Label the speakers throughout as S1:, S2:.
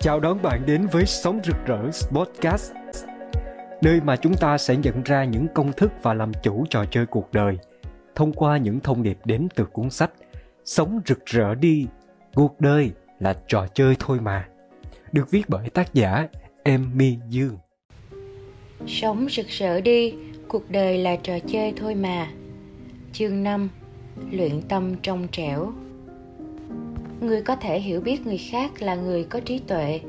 S1: Chào đón bạn đến với Sống Rực Rỡ Podcast Nơi mà chúng ta sẽ nhận ra những công thức và làm chủ trò chơi cuộc đời Thông qua những thông điệp đến từ cuốn sách Sống rực rỡ đi, cuộc đời là trò chơi thôi mà. Được viết bởi tác giả Emmy Dương.
S2: Sống rực rỡ đi, cuộc đời là trò chơi thôi mà. Chương 5 Luyện tâm trong trẻo người có thể hiểu biết người khác là người có trí tuệ.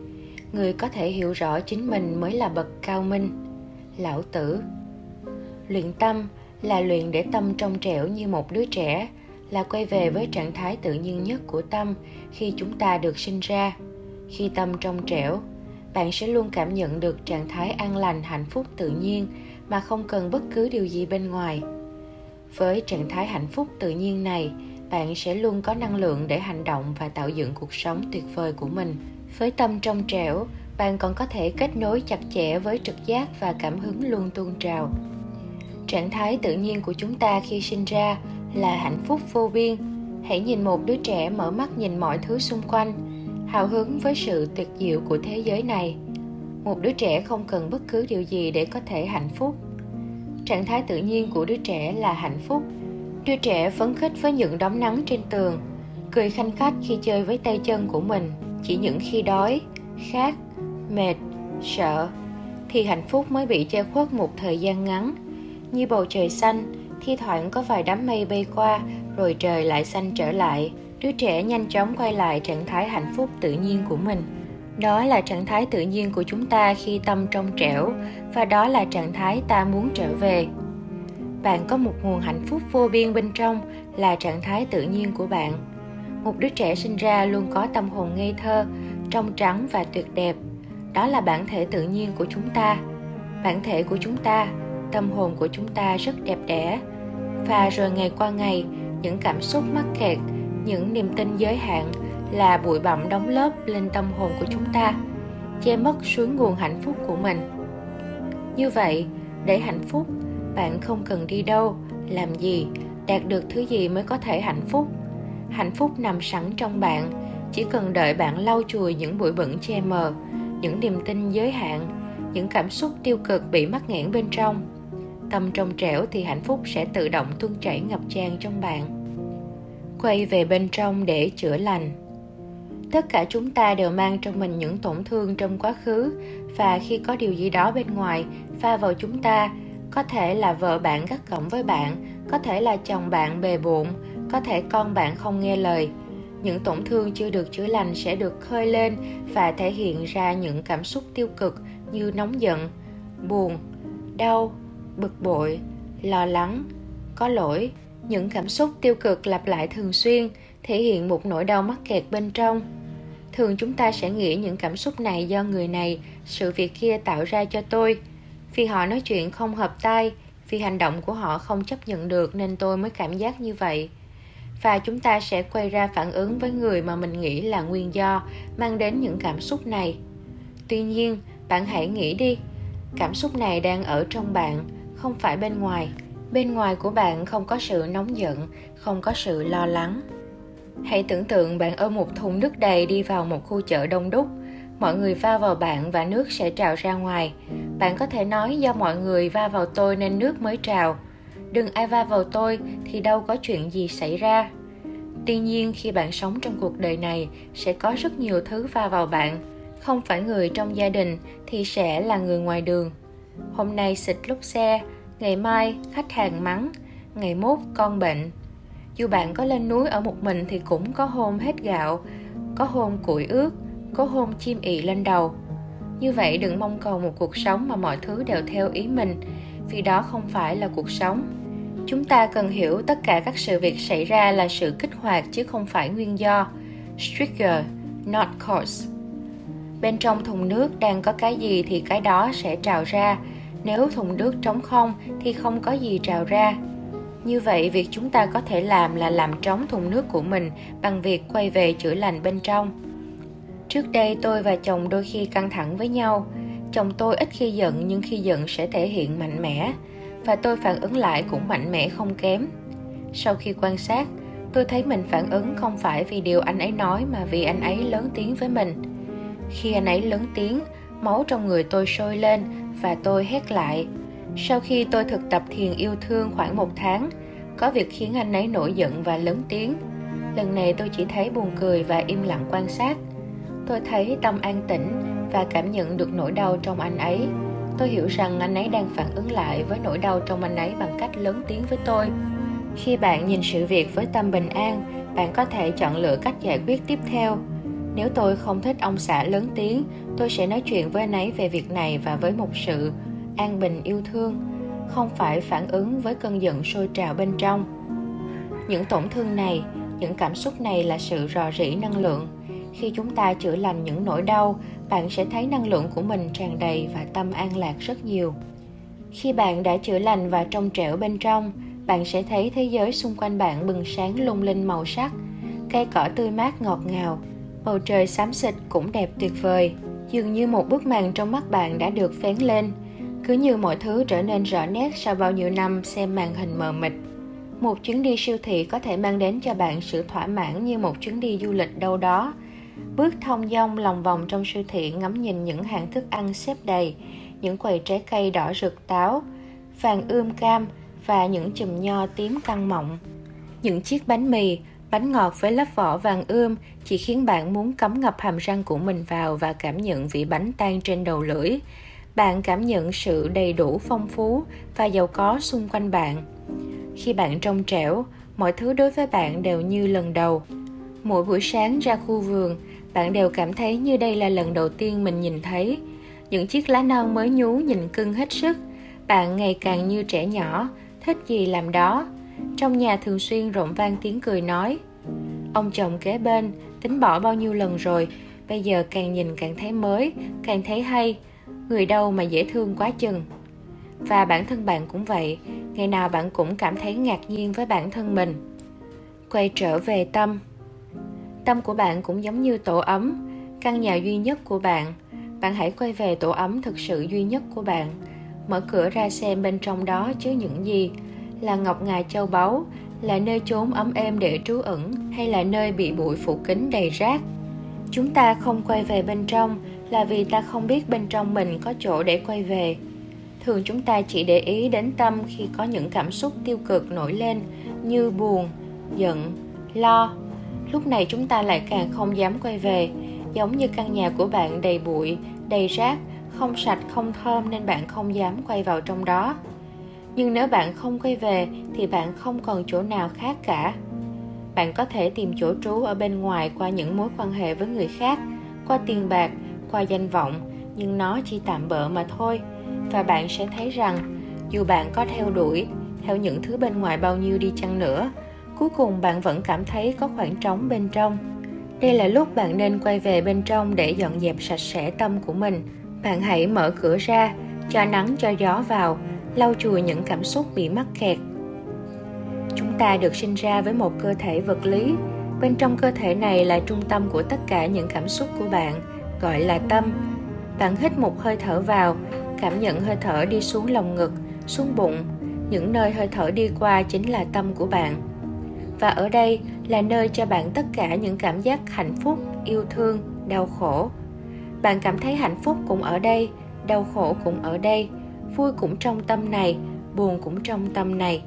S2: Người có thể hiểu rõ chính mình mới là bậc cao minh. Lão tử. Luyện tâm là luyện để tâm trong trẻo như một đứa trẻ, là quay về với trạng thái tự nhiên nhất của tâm khi chúng ta được sinh ra. Khi tâm trong trẻo, bạn sẽ luôn cảm nhận được trạng thái an lành, hạnh phúc tự nhiên mà không cần bất cứ điều gì bên ngoài. Với trạng thái hạnh phúc tự nhiên này bạn sẽ luôn có năng lượng để hành động và tạo dựng cuộc sống tuyệt vời của mình. Với tâm trong trẻo, bạn còn có thể kết nối chặt chẽ với trực giác và cảm hứng luôn tuôn trào. Trạng thái tự nhiên của chúng ta khi sinh ra là hạnh phúc vô biên. Hãy nhìn một đứa trẻ mở mắt nhìn mọi thứ xung quanh, hào hứng với sự tuyệt diệu của thế giới này. Một đứa trẻ không cần bất cứ điều gì để có thể hạnh phúc. Trạng thái tự nhiên của đứa trẻ là hạnh phúc. Đứa trẻ phấn khích với những đốm nắng trên tường, cười khanh khách khi chơi với tay chân của mình. Chỉ những khi đói, khát, mệt, sợ, thì hạnh phúc mới bị che khuất một thời gian ngắn. Như bầu trời xanh, thi thoảng có vài đám mây bay qua, rồi trời lại xanh trở lại. Đứa trẻ nhanh chóng quay lại trạng thái hạnh phúc tự nhiên của mình. Đó là trạng thái tự nhiên của chúng ta khi tâm trong trẻo, và đó là trạng thái ta muốn trở về bạn có một nguồn hạnh phúc vô biên bên trong là trạng thái tự nhiên của bạn. Một đứa trẻ sinh ra luôn có tâm hồn ngây thơ, trong trắng và tuyệt đẹp. Đó là bản thể tự nhiên của chúng ta. Bản thể của chúng ta, tâm hồn của chúng ta rất đẹp đẽ. Và rồi ngày qua ngày, những cảm xúc mắc kẹt, những niềm tin giới hạn là bụi bặm đóng lớp lên tâm hồn của chúng ta, che mất suối nguồn hạnh phúc của mình. Như vậy, để hạnh phúc bạn không cần đi đâu. Làm gì? Đạt được thứ gì mới có thể hạnh phúc? Hạnh phúc nằm sẵn trong bạn. Chỉ cần đợi bạn lau chùi những bụi bẩn che mờ, những niềm tin giới hạn, những cảm xúc tiêu cực bị mắc nghẽn bên trong. Tâm trong trẻo thì hạnh phúc sẽ tự động tuôn chảy ngập tràn trong bạn. Quay về bên trong để chữa lành. Tất cả chúng ta đều mang trong mình những tổn thương trong quá khứ, và khi có điều gì đó bên ngoài pha vào chúng ta có thể là vợ bạn gắt gỏng với bạn, có thể là chồng bạn bề bộn, có thể con bạn không nghe lời. Những tổn thương chưa được chữa lành sẽ được khơi lên và thể hiện ra những cảm xúc tiêu cực như nóng giận, buồn, đau, bực bội, lo lắng, có lỗi. Những cảm xúc tiêu cực lặp lại thường xuyên, thể hiện một nỗi đau mắc kẹt bên trong. Thường chúng ta sẽ nghĩ những cảm xúc này do người này, sự việc kia tạo ra cho tôi vì họ nói chuyện không hợp tai, vì hành động của họ không chấp nhận được nên tôi mới cảm giác như vậy. Và chúng ta sẽ quay ra phản ứng với người mà mình nghĩ là nguyên do mang đến những cảm xúc này. Tuy nhiên, bạn hãy nghĩ đi, cảm xúc này đang ở trong bạn, không phải bên ngoài. Bên ngoài của bạn không có sự nóng giận, không có sự lo lắng. Hãy tưởng tượng bạn ôm một thùng nước đầy đi vào một khu chợ đông đúc mọi người va vào bạn và nước sẽ trào ra ngoài. Bạn có thể nói do mọi người va vào tôi nên nước mới trào. Đừng ai va vào tôi thì đâu có chuyện gì xảy ra. Tuy nhiên, khi bạn sống trong cuộc đời này, sẽ có rất nhiều thứ va vào bạn. Không phải người trong gia đình thì sẽ là người ngoài đường. Hôm nay xịt lúc xe, ngày mai khách hàng mắng, ngày mốt con bệnh. Dù bạn có lên núi ở một mình thì cũng có hôm hết gạo, có hôm củi ướt có hôm chim ị lên đầu. Như vậy đừng mong cầu một cuộc sống mà mọi thứ đều theo ý mình, vì đó không phải là cuộc sống. Chúng ta cần hiểu tất cả các sự việc xảy ra là sự kích hoạt chứ không phải nguyên do. Trigger not cause. Bên trong thùng nước đang có cái gì thì cái đó sẽ trào ra. Nếu thùng nước trống không thì không có gì trào ra. Như vậy, việc chúng ta có thể làm là làm trống thùng nước của mình bằng việc quay về chữa lành bên trong. Trước đây tôi và chồng đôi khi căng thẳng với nhau. Chồng tôi ít khi giận nhưng khi giận sẽ thể hiện mạnh mẽ và tôi phản ứng lại cũng mạnh mẽ không kém. Sau khi quan sát, tôi thấy mình phản ứng không phải vì điều anh ấy nói mà vì anh ấy lớn tiếng với mình. khi anh ấy lớn tiếng máu trong người tôi sôi lên và tôi hét lại sau khi tôi thực tập thiền yêu thương khoảng một tháng có việc khiến anh ấy nổi giận và lớn tiếng lần này tôi chỉ thấy buồn cười và im lặng quan sát tôi thấy tâm an tĩnh và cảm nhận được nỗi đau trong anh ấy. Tôi hiểu rằng anh ấy đang phản ứng lại với nỗi đau trong anh ấy bằng cách lớn tiếng với tôi. Khi bạn nhìn sự việc với tâm bình an, bạn có thể chọn lựa cách giải quyết tiếp theo. Nếu tôi không thích ông xã lớn tiếng, tôi sẽ nói chuyện với anh ấy về việc này và với một sự an bình yêu thương, không phải phản ứng với cơn giận sôi trào bên trong. Những tổn thương này, những cảm xúc này là sự rò rỉ năng lượng khi chúng ta chữa lành những nỗi đau, bạn sẽ thấy năng lượng của mình tràn đầy và tâm an lạc rất nhiều. Khi bạn đã chữa lành và trong trẻo bên trong, bạn sẽ thấy thế giới xung quanh bạn bừng sáng lung linh màu sắc, cây cỏ tươi mát ngọt ngào, bầu trời xám xịt cũng đẹp tuyệt vời. Dường như một bức màn trong mắt bạn đã được phén lên. Cứ như mọi thứ trở nên rõ nét sau bao nhiêu năm xem màn hình mờ mịt. Một chuyến đi siêu thị có thể mang đến cho bạn sự thỏa mãn như một chuyến đi du lịch đâu đó bước thông dong lòng vòng trong siêu thị ngắm nhìn những hàng thức ăn xếp đầy, những quầy trái cây đỏ rực táo, vàng ươm cam và những chùm nho tím căng mọng. Những chiếc bánh mì, bánh ngọt với lớp vỏ vàng ươm chỉ khiến bạn muốn cắm ngập hàm răng của mình vào và cảm nhận vị bánh tan trên đầu lưỡi. Bạn cảm nhận sự đầy đủ phong phú và giàu có xung quanh bạn. Khi bạn trong trẻo, mọi thứ đối với bạn đều như lần đầu. Mỗi buổi sáng ra khu vườn bạn đều cảm thấy như đây là lần đầu tiên mình nhìn thấy. Những chiếc lá non mới nhú nhìn cưng hết sức. Bạn ngày càng như trẻ nhỏ, thích gì làm đó. Trong nhà thường xuyên rộn vang tiếng cười nói. Ông chồng kế bên, tính bỏ bao nhiêu lần rồi, bây giờ càng nhìn càng thấy mới, càng thấy hay. Người đâu mà dễ thương quá chừng. Và bản thân bạn cũng vậy, ngày nào bạn cũng cảm thấy ngạc nhiên với bản thân mình. Quay trở về tâm tâm của bạn cũng giống như tổ ấm. Căn nhà duy nhất của bạn. Bạn hãy quay về tổ ấm thực sự duy nhất của bạn. Mở cửa ra xem bên trong đó chứa những gì. Là ngọc ngà châu báu, là nơi chốn ấm êm để trú ẩn, hay là nơi bị bụi phủ kín đầy rác? Chúng ta không quay về bên trong là vì ta không biết bên trong mình có chỗ để quay về. Thường chúng ta chỉ để ý đến tâm khi có những cảm xúc tiêu cực nổi lên như buồn, giận, lo lúc này chúng ta lại càng không dám quay về. Giống như căn nhà của bạn đầy bụi, đầy rác, không sạch, không thơm nên bạn không dám quay vào trong đó. Nhưng nếu bạn không quay về thì bạn không còn chỗ nào khác cả. Bạn có thể tìm chỗ trú ở bên ngoài qua những mối quan hệ với người khác, qua tiền bạc, qua danh vọng, nhưng nó chỉ tạm bợ mà thôi. Và bạn sẽ thấy rằng, dù bạn có theo đuổi, theo những thứ bên ngoài bao nhiêu đi chăng nữa cuối cùng bạn vẫn cảm thấy có khoảng trống bên trong. Đây là lúc bạn nên quay về bên trong để dọn dẹp sạch sẽ tâm của mình. Bạn hãy mở cửa ra, cho nắng, cho gió vào, lau chùi những cảm xúc bị mắc kẹt. Chúng ta được sinh ra với một cơ thể vật lý. Bên trong cơ thể này là trung tâm của tất cả những cảm xúc của bạn, gọi là tâm. Bạn hít một hơi thở vào, cảm nhận hơi thở đi xuống lồng ngực, xuống bụng. Những nơi hơi thở đi qua chính là tâm của bạn và ở đây là nơi cho bạn tất cả những cảm giác hạnh phúc, yêu thương, đau khổ. Bạn cảm thấy hạnh phúc cũng ở đây, đau khổ cũng ở đây, vui cũng trong tâm này, buồn cũng trong tâm này.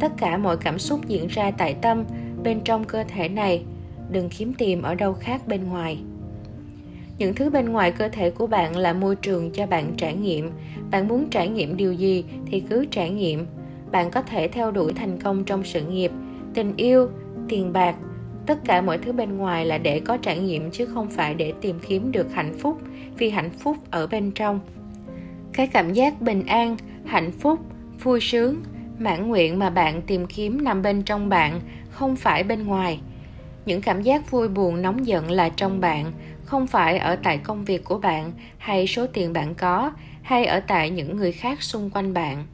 S2: Tất cả mọi cảm xúc diễn ra tại tâm, bên trong cơ thể này. Đừng kiếm tìm ở đâu khác bên ngoài. Những thứ bên ngoài cơ thể của bạn là môi trường cho bạn trải nghiệm. Bạn muốn trải nghiệm điều gì thì cứ trải nghiệm. Bạn có thể theo đuổi thành công trong sự nghiệp tình yêu, tiền bạc. Tất cả mọi thứ bên ngoài là để có trải nghiệm chứ không phải để tìm kiếm được hạnh phúc, vì hạnh phúc ở bên trong. Cái cảm giác bình an, hạnh phúc, vui sướng, mãn nguyện mà bạn tìm kiếm nằm bên trong bạn, không phải bên ngoài. Những cảm giác vui buồn nóng giận là trong bạn, không phải ở tại công việc của bạn hay số tiền bạn có, hay ở tại những người khác xung quanh bạn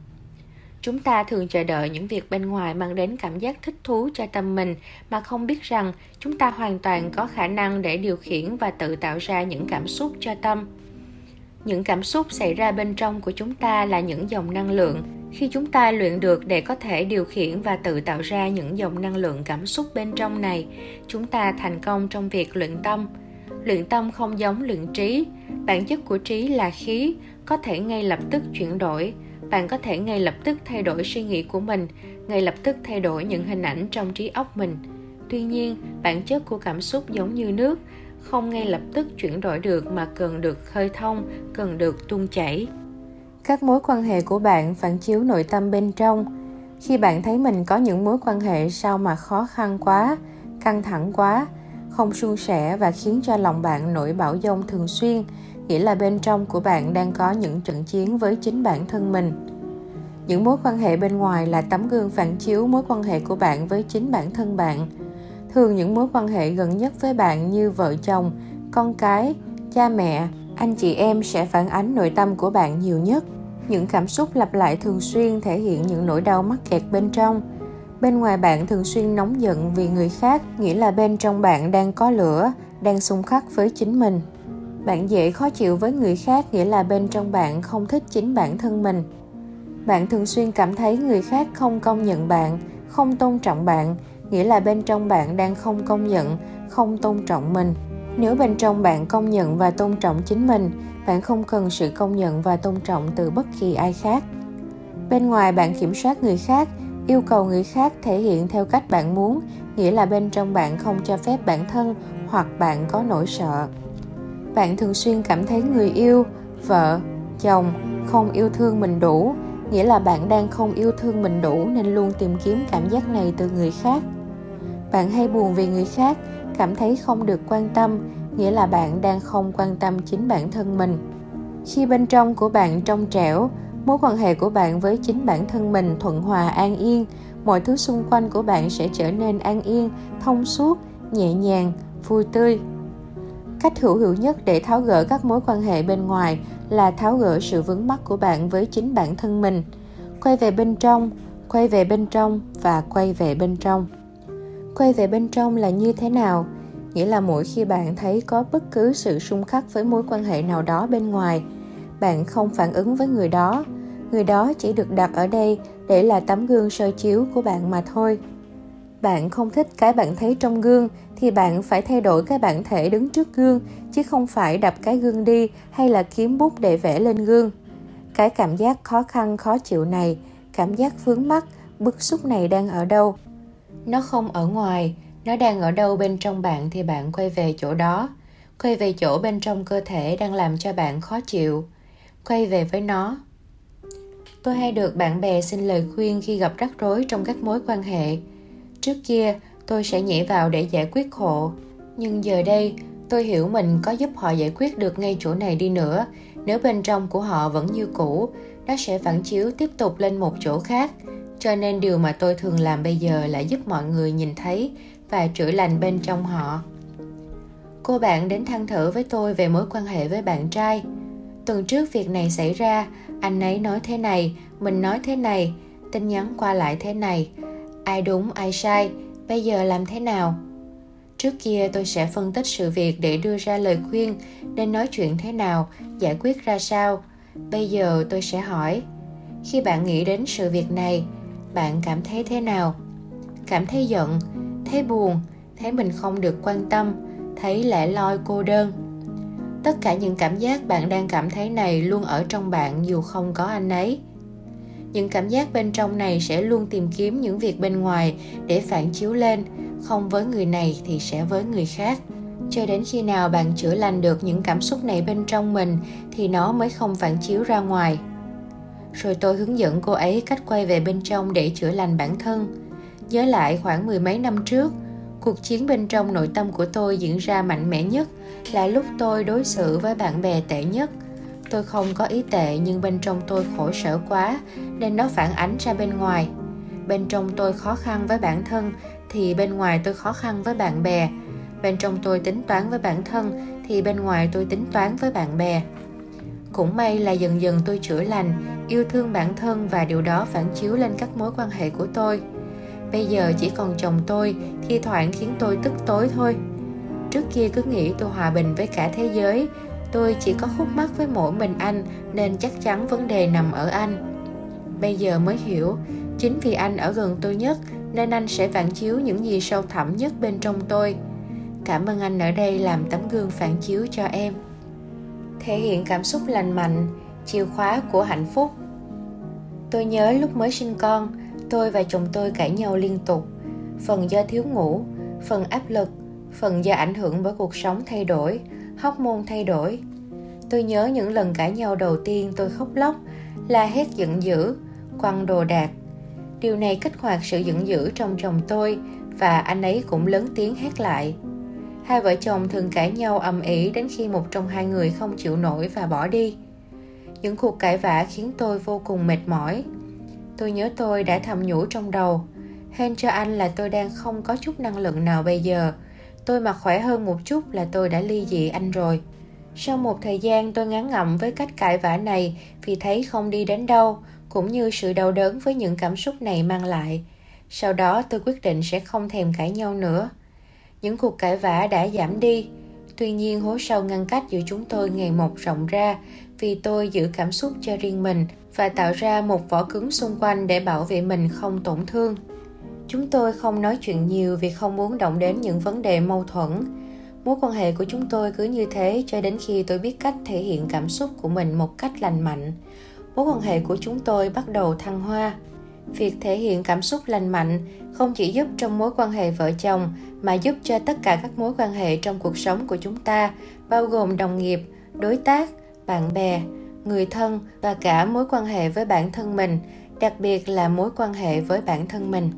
S2: chúng ta thường chờ đợi những việc bên ngoài mang đến cảm giác thích thú cho tâm mình, mà không biết rằng chúng ta hoàn toàn có khả năng để điều khiển và tự tạo ra những cảm xúc cho tâm. Những cảm xúc xảy ra bên trong của chúng ta là những dòng năng lượng. Khi chúng ta luyện được để có thể điều khiển và tự tạo ra những dòng năng lượng cảm xúc bên trong này, chúng ta thành công trong việc luyện tâm. Luyện tâm không giống luyện trí. Bản chất của trí là khí, có thể ngay lập tức chuyển đổi bạn có thể ngay lập tức thay đổi suy nghĩ của mình, ngay lập tức thay đổi những hình ảnh trong trí óc mình. Tuy nhiên, bản chất của cảm xúc giống như nước, không ngay lập tức chuyển đổi được mà cần được khơi thông, cần được tuôn chảy. Các mối quan hệ của bạn phản chiếu nội tâm bên trong. Khi bạn thấy mình có những mối quan hệ sao mà khó khăn quá, căng thẳng quá, không suôn sẻ và khiến cho lòng bạn nổi bão dông thường xuyên nghĩa là bên trong của bạn đang có những trận chiến với chính bản thân mình. Những mối quan hệ bên ngoài là tấm gương phản chiếu mối quan hệ của bạn với chính bản thân bạn. Thường những mối quan hệ gần nhất với bạn như vợ chồng, con cái, cha mẹ, anh chị em sẽ phản ánh nội tâm của bạn nhiều nhất. Những cảm xúc lặp lại thường xuyên thể hiện những nỗi đau mắc kẹt bên trong. Bên ngoài bạn thường xuyên nóng giận vì người khác, nghĩa là bên trong bạn đang có lửa, đang xung khắc với chính mình bạn dễ khó chịu với người khác nghĩa là bên trong bạn không thích chính bản thân mình. Bạn thường xuyên cảm thấy người khác không công nhận bạn, không tôn trọng bạn, nghĩa là bên trong bạn đang không công nhận, không tôn trọng mình. Nếu bên trong bạn công nhận và tôn trọng chính mình, bạn không cần sự công nhận và tôn trọng từ bất kỳ ai khác. Bên ngoài bạn kiểm soát người khác, yêu cầu người khác thể hiện theo cách bạn muốn, nghĩa là bên trong bạn không cho phép bản thân hoặc bạn có nỗi sợ bạn thường xuyên cảm thấy người yêu, vợ, chồng không yêu thương mình đủ, nghĩa là bạn đang không yêu thương mình đủ nên luôn tìm kiếm cảm giác này từ người khác. Bạn hay buồn vì người khác, cảm thấy không được quan tâm, nghĩa là bạn đang không quan tâm chính bản thân mình. Khi bên trong của bạn trong trẻo, mối quan hệ của bạn với chính bản thân mình thuận hòa, an yên, mọi thứ xung quanh của bạn sẽ trở nên an yên, thông suốt, nhẹ nhàng, vui tươi cách hữu hiệu nhất để tháo gỡ các mối quan hệ bên ngoài là tháo gỡ sự vướng mắc của bạn với chính bản thân mình. Quay về bên trong, quay về bên trong và quay về bên trong. Quay về bên trong là như thế nào? Nghĩa là mỗi khi bạn thấy có bất cứ sự xung khắc với mối quan hệ nào đó bên ngoài, bạn không phản ứng với người đó. Người đó chỉ được đặt ở đây để là tấm gương soi chiếu của bạn mà thôi bạn không thích cái bạn thấy trong gương, thì bạn phải thay đổi cái bản thể đứng trước gương, chứ không phải đập cái gương đi hay là kiếm bút để vẽ lên gương. Cái cảm giác khó khăn, khó chịu này, cảm giác vướng mắc, bức xúc này đang ở đâu? Nó không ở ngoài, nó đang ở đâu bên trong bạn thì bạn quay về chỗ đó. Quay về chỗ bên trong cơ thể đang làm cho bạn khó chịu. Quay về với nó. Tôi hay được bạn bè xin lời khuyên khi gặp rắc rối trong các mối quan hệ trước kia, tôi sẽ nhảy vào để giải quyết khổ. Nhưng giờ đây, tôi hiểu mình có giúp họ giải quyết được ngay chỗ này đi nữa. Nếu bên trong của họ vẫn như cũ, nó sẽ phản chiếu tiếp tục lên một chỗ khác. Cho nên điều mà tôi thường làm bây giờ là giúp mọi người nhìn thấy và chữa lành bên trong họ. Cô bạn đến than thở với tôi về mối quan hệ với bạn trai. Tuần trước việc này xảy ra, anh ấy nói thế này, mình nói thế này, tin nhắn qua lại thế này ai đúng, ai sai, bây giờ làm thế nào? Trước kia tôi sẽ phân tích sự việc để đưa ra lời khuyên, nên nói chuyện thế nào, giải quyết ra sao. Bây giờ tôi sẽ hỏi, khi bạn nghĩ đến sự việc này, bạn cảm thấy thế nào? Cảm thấy giận, thấy buồn, thấy mình không được quan tâm, thấy lẻ loi cô đơn. Tất cả những cảm giác bạn đang cảm thấy này luôn ở trong bạn dù không có anh ấy những cảm giác bên trong này sẽ luôn tìm kiếm những việc bên ngoài để phản chiếu lên. Không với người này thì sẽ với người khác. Cho đến khi nào bạn chữa lành được những cảm xúc này bên trong mình, thì nó mới không phản chiếu ra ngoài. Rồi tôi hướng dẫn cô ấy cách quay về bên trong để chữa lành bản thân. Nhớ lại khoảng mười mấy năm trước, cuộc chiến bên trong nội tâm của tôi diễn ra mạnh mẽ nhất là lúc tôi đối xử với bạn bè tệ nhất tôi không có ý tệ, nhưng bên trong tôi khổ sở quá, nên nó phản ánh ra bên ngoài. Bên trong tôi khó khăn với bản thân, thì bên ngoài tôi khó khăn với bạn bè. Bên trong tôi tính toán với bản thân, thì bên ngoài tôi tính toán với bạn bè. Cũng may là dần dần tôi chữa lành, yêu thương bản thân và điều đó phản chiếu lên các mối quan hệ của tôi. Bây giờ chỉ còn chồng tôi, thi thoảng khiến tôi tức tối thôi. Trước kia cứ nghĩ tôi hòa bình với cả thế giới tôi chỉ có khúc mắc với mỗi mình anh nên chắc chắn vấn đề nằm ở anh. Bây giờ mới hiểu, chính vì anh ở gần tôi nhất nên anh sẽ phản chiếu những gì sâu thẳm nhất bên trong tôi. Cảm ơn anh ở đây làm tấm gương phản chiếu cho em. Thể hiện cảm xúc lành mạnh, chìa khóa của hạnh phúc. Tôi nhớ lúc mới sinh con, tôi và chồng tôi cãi nhau liên tục. Phần do thiếu ngủ, phần áp lực, phần do ảnh hưởng bởi cuộc sống thay đổi hóc môn thay đổi. Tôi nhớ những lần cãi nhau đầu tiên tôi khóc lóc la hét giận dữ, quăng đồ đạc. Điều này kích hoạt sự giận dữ trong chồng tôi và anh ấy cũng lớn tiếng hét lại. Hai vợ chồng thường cãi nhau ầm ĩ đến khi một trong hai người không chịu nổi và bỏ đi. Những cuộc cãi vã khiến tôi vô cùng mệt mỏi. Tôi nhớ tôi đã thầm nhủ trong đầu, hên cho anh là tôi đang không có chút năng lượng nào bây giờ tôi mà khỏe hơn một chút là tôi đã ly dị anh rồi. Sau một thời gian tôi ngán ngẩm với cách cãi vã này vì thấy không đi đến đâu, cũng như sự đau đớn với những cảm xúc này mang lại. Sau đó tôi quyết định sẽ không thèm cãi nhau nữa. Những cuộc cãi vã đã giảm đi. Tuy nhiên hố sâu ngăn cách giữa chúng tôi ngày một rộng ra vì tôi giữ cảm xúc cho riêng mình và tạo ra một vỏ cứng xung quanh để bảo vệ mình không tổn thương chúng tôi không nói chuyện nhiều vì không muốn động đến những vấn đề mâu thuẫn. Mối quan hệ của chúng tôi cứ như thế cho đến khi tôi biết cách thể hiện cảm xúc của mình một cách lành mạnh. Mối quan hệ của chúng tôi bắt đầu thăng hoa. Việc thể hiện cảm xúc lành mạnh không chỉ giúp trong mối quan hệ vợ chồng, mà giúp cho tất cả các mối quan hệ trong cuộc sống của chúng ta, bao gồm đồng nghiệp, đối tác, bạn bè, người thân và cả mối quan hệ với bản thân mình, đặc biệt là mối quan hệ với bản thân mình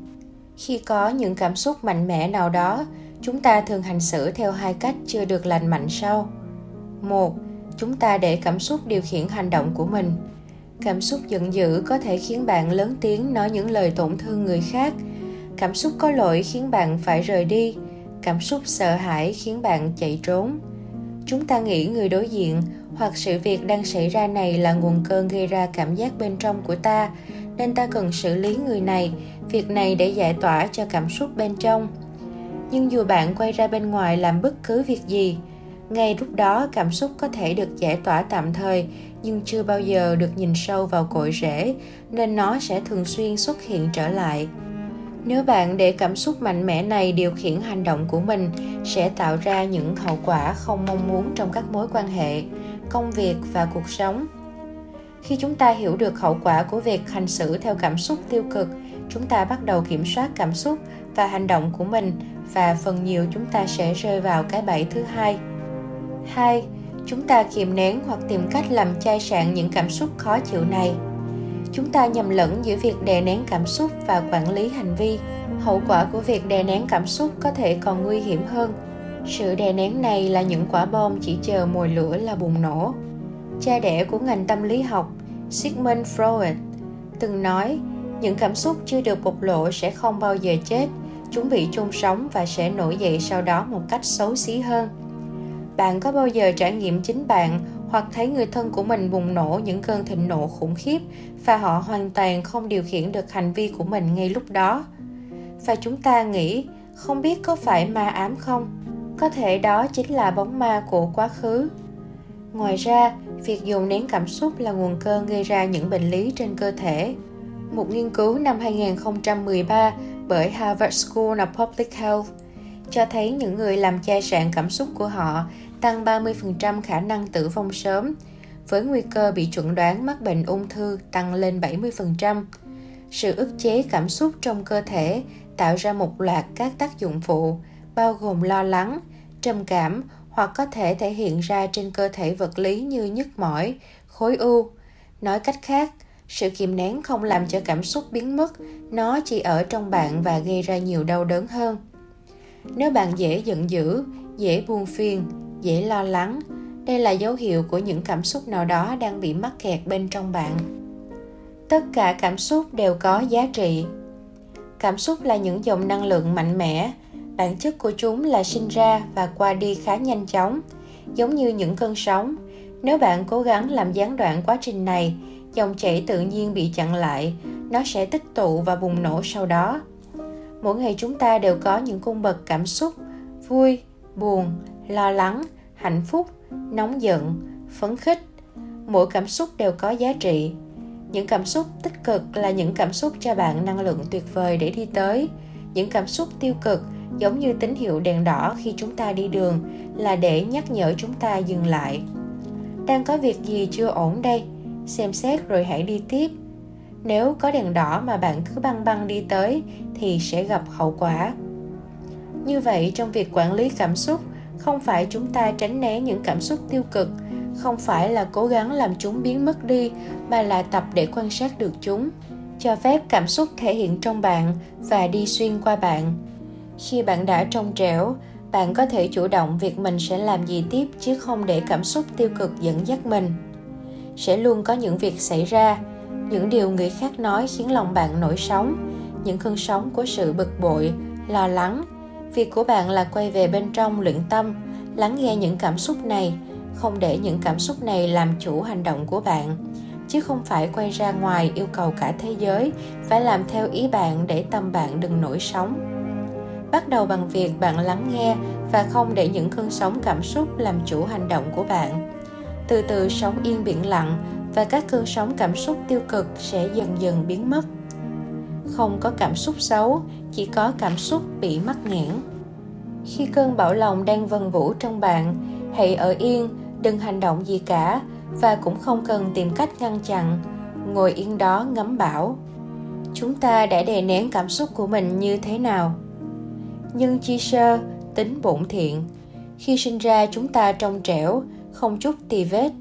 S2: khi có những cảm xúc mạnh mẽ nào đó, chúng ta thường hành xử theo hai cách chưa được lành mạnh sau. Một, chúng ta để cảm xúc điều khiển hành động của mình. Cảm xúc giận dữ có thể khiến bạn lớn tiếng nói những lời tổn thương người khác. Cảm xúc có lỗi khiến bạn phải rời đi. Cảm xúc sợ hãi khiến bạn chạy trốn. Chúng ta nghĩ người đối diện hoặc sự việc đang xảy ra này là nguồn cơn gây ra cảm giác bên trong của ta nên ta cần xử lý người này. Việc này để giải tỏa cho cảm xúc bên trong. Nhưng dù bạn quay ra bên ngoài làm bất cứ việc gì, ngay lúc đó cảm xúc có thể được giải tỏa tạm thời, nhưng chưa bao giờ được nhìn sâu vào cội rễ, nên nó sẽ thường xuyên xuất hiện trở lại. Nếu bạn để cảm xúc mạnh mẽ này điều khiển hành động của mình, sẽ tạo ra những hậu quả không mong muốn trong các mối quan hệ, công việc và cuộc sống khi chúng ta hiểu được hậu quả của việc hành xử theo cảm xúc tiêu cực, chúng ta bắt đầu kiểm soát cảm xúc và hành động của mình và phần nhiều chúng ta sẽ rơi vào cái bẫy thứ hai. Hai, chúng ta kiềm nén hoặc tìm cách làm chai sạn những cảm xúc khó chịu này. Chúng ta nhầm lẫn giữa việc đè nén cảm xúc và quản lý hành vi. Hậu quả của việc đè nén cảm xúc có thể còn nguy hiểm hơn. Sự đè nén này là những quả bom chỉ chờ mồi lửa là bùng nổ cha đẻ của ngành tâm lý học, sigmund freud, từng nói, những cảm xúc chưa được bộc lộ sẽ không bao giờ chết, chúng bị chôn sống và sẽ nổi dậy sau đó một cách xấu xí hơn. Bạn có bao giờ trải nghiệm chính bạn hoặc thấy người thân của mình bùng nổ những cơn thịnh nộ khủng khiếp và họ hoàn toàn không điều khiển được hành vi của mình ngay lúc đó? Và chúng ta nghĩ, không biết có phải ma ám không? Có thể đó chính là bóng ma của quá khứ. Ngoài ra việc dùng nén cảm xúc là nguồn cơn gây ra những bệnh lý trên cơ thể một nghiên cứu năm 2013 bởi Harvard School of Public Health cho thấy những người làm chai sạn cảm xúc của họ tăng 30% khả năng tử vong sớm, với nguy cơ bị chuẩn đoán mắc bệnh ung thư tăng lên 70%. Sự ức chế cảm xúc trong cơ thể tạo ra một loạt các tác dụng phụ, bao gồm lo lắng, trầm cảm hoặc có thể thể hiện ra trên cơ thể vật lý như nhức mỏi, khối u. Nói cách khác, sự kìm nén không làm cho cảm xúc biến mất, nó chỉ ở trong bạn và gây ra nhiều đau đớn hơn. Nếu bạn dễ giận dữ, dễ buồn phiền, dễ lo lắng đây là dấu hiệu của những cảm xúc nào đó đang bị mắc kẹt bên trong bạn tất cả cảm xúc đều có giá trị cảm xúc là những dòng năng lượng mạnh mẽ bản chất của chúng là sinh ra và qua đi khá nhanh chóng, giống như những cơn sóng. Nếu bạn cố gắng làm gián đoạn quá trình này, dòng chảy tự nhiên bị chặn lại, nó sẽ tích tụ và bùng nổ sau đó. Mỗi ngày chúng ta đều có những cung bậc cảm xúc, vui, buồn, lo lắng, hạnh phúc, nóng giận, phấn khích. Mỗi cảm xúc đều có giá trị. Những cảm xúc tích cực là những cảm xúc cho bạn năng lượng tuyệt vời để đi tới. Những cảm xúc tiêu cực giống như tín hiệu đèn đỏ khi chúng ta đi đường, là để nhắc nhở chúng ta dừng lại. Đang có việc gì chưa ổn đây? Xem xét rồi hãy đi tiếp. Nếu có đèn đỏ mà bạn cứ băng băng đi tới, thì sẽ gặp hậu quả. Như vậy, trong việc quản lý cảm xúc, không phải chúng ta tránh né những cảm xúc tiêu cực, không phải là cố gắng làm chúng biến mất đi, mà là tập để quan sát được chúng, cho phép cảm xúc thể hiện trong bạn và đi xuyên qua bạn khi bạn đã trong trẻo, bạn có thể chủ động việc mình sẽ làm gì tiếp chứ không để cảm xúc tiêu cực dẫn dắt mình. Sẽ luôn có những việc xảy ra, những điều người khác nói khiến lòng bạn nổi sóng, những cơn sóng của sự bực bội, lo lắng. Việc của bạn là quay về bên trong luyện tâm, lắng nghe những cảm xúc này, không để những cảm xúc này làm chủ hành động của bạn, chứ không phải quay ra ngoài yêu cầu cả thế giới phải làm theo ý bạn để tâm bạn đừng nổi sóng bắt đầu bằng việc bạn lắng nghe và không để những cơn sóng cảm xúc làm chủ hành động của bạn. Từ từ sống yên biển lặng và các cơn sóng cảm xúc tiêu cực sẽ dần dần biến mất. Không có cảm xúc xấu, chỉ có cảm xúc bị mắc nghẽn. Khi cơn bão lòng đang vần vũ trong bạn, hãy ở yên, đừng hành động gì cả và cũng không cần tìm cách ngăn chặn. Ngồi yên đó ngắm bão. Chúng ta đã đè nén cảm xúc của mình như thế nào? Nhưng chi sơ, tính bổn thiện. Khi sinh ra, chúng ta trong trẻo, không chút tì vết.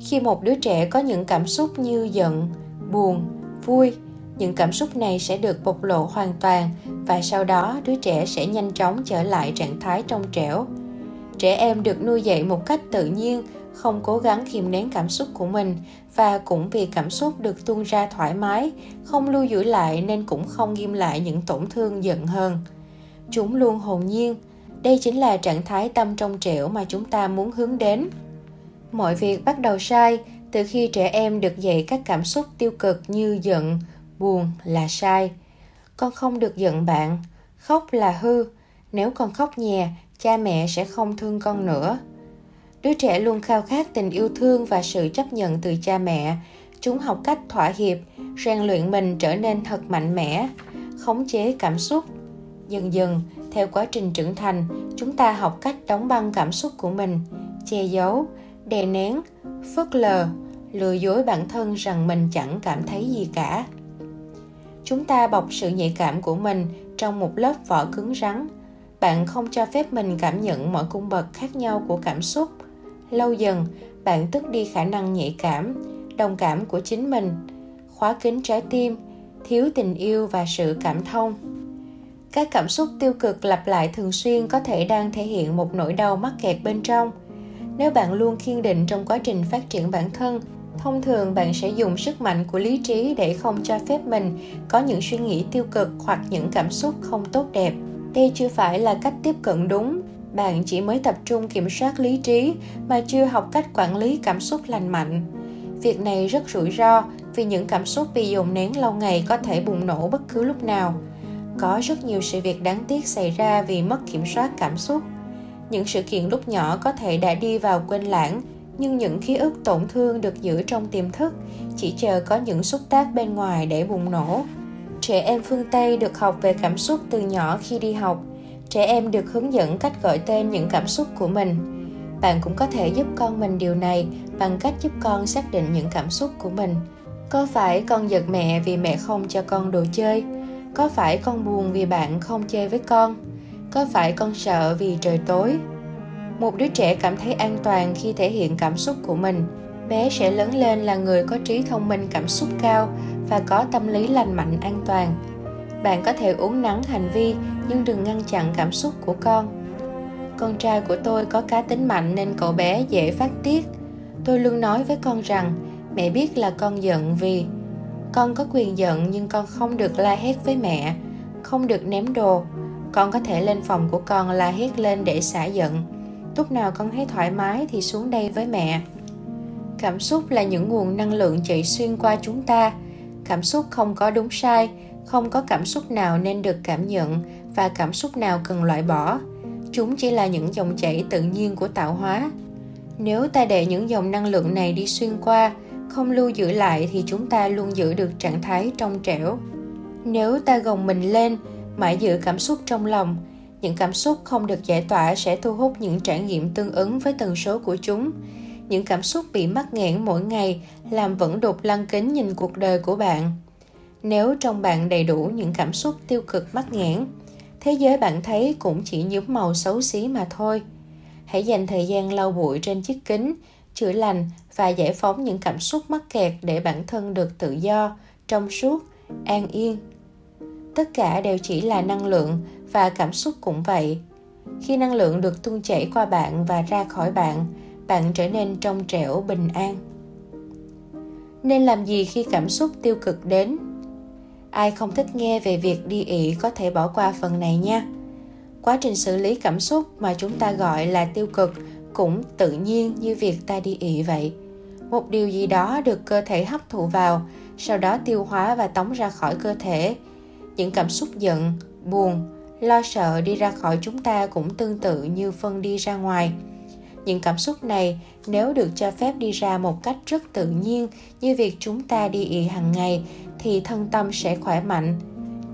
S2: Khi một đứa trẻ có những cảm xúc như giận, buồn, vui, những cảm xúc này sẽ được bộc lộ hoàn toàn và sau đó đứa trẻ sẽ nhanh chóng trở lại trạng thái trong trẻo. Trẻ em được nuôi dạy một cách tự nhiên, không cố gắng kiềm nén cảm xúc của mình và cũng vì cảm xúc được tuôn ra thoải mái, không lưu giữ lại nên cũng không ghim lại những tổn thương giận hơn chúng luôn hồn nhiên. Đây chính là trạng thái tâm trong trẻo mà chúng ta muốn hướng đến. Mọi việc bắt đầu sai từ khi trẻ em được dạy các cảm xúc tiêu cực như giận, buồn là sai. Con không được giận bạn, khóc là hư. Nếu con khóc nhè, cha mẹ sẽ không thương con nữa. Đứa trẻ luôn khao khát tình yêu thương và sự chấp nhận từ cha mẹ. Chúng học cách thỏa hiệp, rèn luyện mình trở nên thật mạnh mẽ, khống chế cảm xúc dần dần, theo quá trình trưởng thành, chúng ta học cách đóng băng cảm xúc của mình, che giấu, đè nén, phớt lờ, lừa dối bản thân rằng mình chẳng cảm thấy gì cả. Chúng ta bọc sự nhạy cảm của mình trong một lớp vỏ cứng rắn. Bạn không cho phép mình cảm nhận mọi cung bậc khác nhau của cảm xúc. Lâu dần, bạn tước đi khả năng nhạy cảm, đồng cảm của chính mình. Khóa kín trái tim, thiếu tình yêu và sự cảm thông các cảm xúc tiêu cực lặp lại thường xuyên có thể đang thể hiện một nỗi đau mắc kẹt bên trong. Nếu bạn luôn kiên định trong quá trình phát triển bản thân, thông thường bạn sẽ dùng sức mạnh của lý trí để không cho phép mình có những suy nghĩ tiêu cực hoặc những cảm xúc không tốt đẹp. Đây chưa phải là cách tiếp cận đúng. Bạn chỉ mới tập trung kiểm soát lý trí mà chưa học cách quản lý cảm xúc lành mạnh. Việc này rất rủi ro vì những cảm xúc bị dồn nén lâu ngày có thể bùng nổ bất cứ lúc nào có rất nhiều sự việc đáng tiếc xảy ra vì mất kiểm soát cảm xúc. Những sự kiện lúc nhỏ có thể đã đi vào quên lãng, nhưng những ký ức tổn thương được giữ trong tiềm thức chỉ chờ có những xúc tác bên ngoài để bùng nổ. Trẻ em phương tây được học về cảm xúc từ nhỏ khi đi học. Trẻ em được hướng dẫn cách gọi tên những cảm xúc của mình. Bạn cũng có thể giúp con mình điều này bằng cách giúp con xác định những cảm xúc của mình. Có phải con giật mẹ vì mẹ không cho con đồ chơi? Có phải con buồn vì bạn không chơi với con? Có phải con sợ vì trời tối? Một đứa trẻ cảm thấy an toàn khi thể hiện cảm xúc của mình. Bé sẽ lớn lên là người có trí thông minh, cảm xúc cao và có tâm lý lành mạnh, an toàn. Bạn có thể uống nắng hành vi, nhưng đừng ngăn chặn cảm xúc của con. Con trai của tôi có cá tính mạnh nên cậu bé dễ phát tiết. Tôi luôn nói với con rằng, mẹ biết là con giận vì con có quyền giận nhưng con không được la hét với mẹ, không được ném đồ. Con có thể lên phòng của con la hét lên để xả giận. Lúc nào con thấy thoải mái thì xuống đây với mẹ. Cảm xúc là những nguồn năng lượng chạy xuyên qua chúng ta. Cảm xúc không có đúng sai, không có cảm xúc nào nên được cảm nhận và cảm xúc nào cần loại bỏ. Chúng chỉ là những dòng chảy tự nhiên của tạo hóa. Nếu ta để những dòng năng lượng này đi xuyên qua không lưu giữ lại thì chúng ta luôn giữ được trạng thái trong trẻo. Nếu ta gồng mình lên, mãi giữ cảm xúc trong lòng, những cảm xúc không được giải tỏa sẽ thu hút những trải nghiệm tương ứng với tần số của chúng. Những cảm xúc bị mắc nghẽn mỗi ngày làm vẫn đục lăng kính nhìn cuộc đời của bạn. Nếu trong bạn đầy đủ những cảm xúc tiêu cực mắc nghẽn, thế giới bạn thấy cũng chỉ nhuốm màu xấu xí mà thôi. Hãy dành thời gian lau bụi trên chiếc kính chữa lành và giải phóng những cảm xúc mắc kẹt để bản thân được tự do, trong suốt, an yên. Tất cả đều chỉ là năng lượng và cảm xúc cũng vậy. Khi năng lượng được tuôn chảy qua bạn và ra khỏi bạn bạn trở nên trong trẻo, bình an. Nên làm gì khi cảm xúc tiêu cực đến? Ai không thích nghe về việc đi ị có thể bỏ qua phần này nha. Quá trình xử lý cảm xúc mà chúng ta gọi là tiêu cực cũng tự nhiên như việc ta đi ị vậy. Một điều gì đó được cơ thể hấp thụ vào, sau đó tiêu hóa và tống ra khỏi cơ thể. Những cảm xúc giận, buồn, lo sợ đi ra khỏi chúng ta cũng tương tự như phân đi ra ngoài. Những cảm xúc này nếu được cho phép đi ra một cách rất tự nhiên như việc chúng ta đi ị hàng ngày thì thân tâm sẽ khỏe mạnh.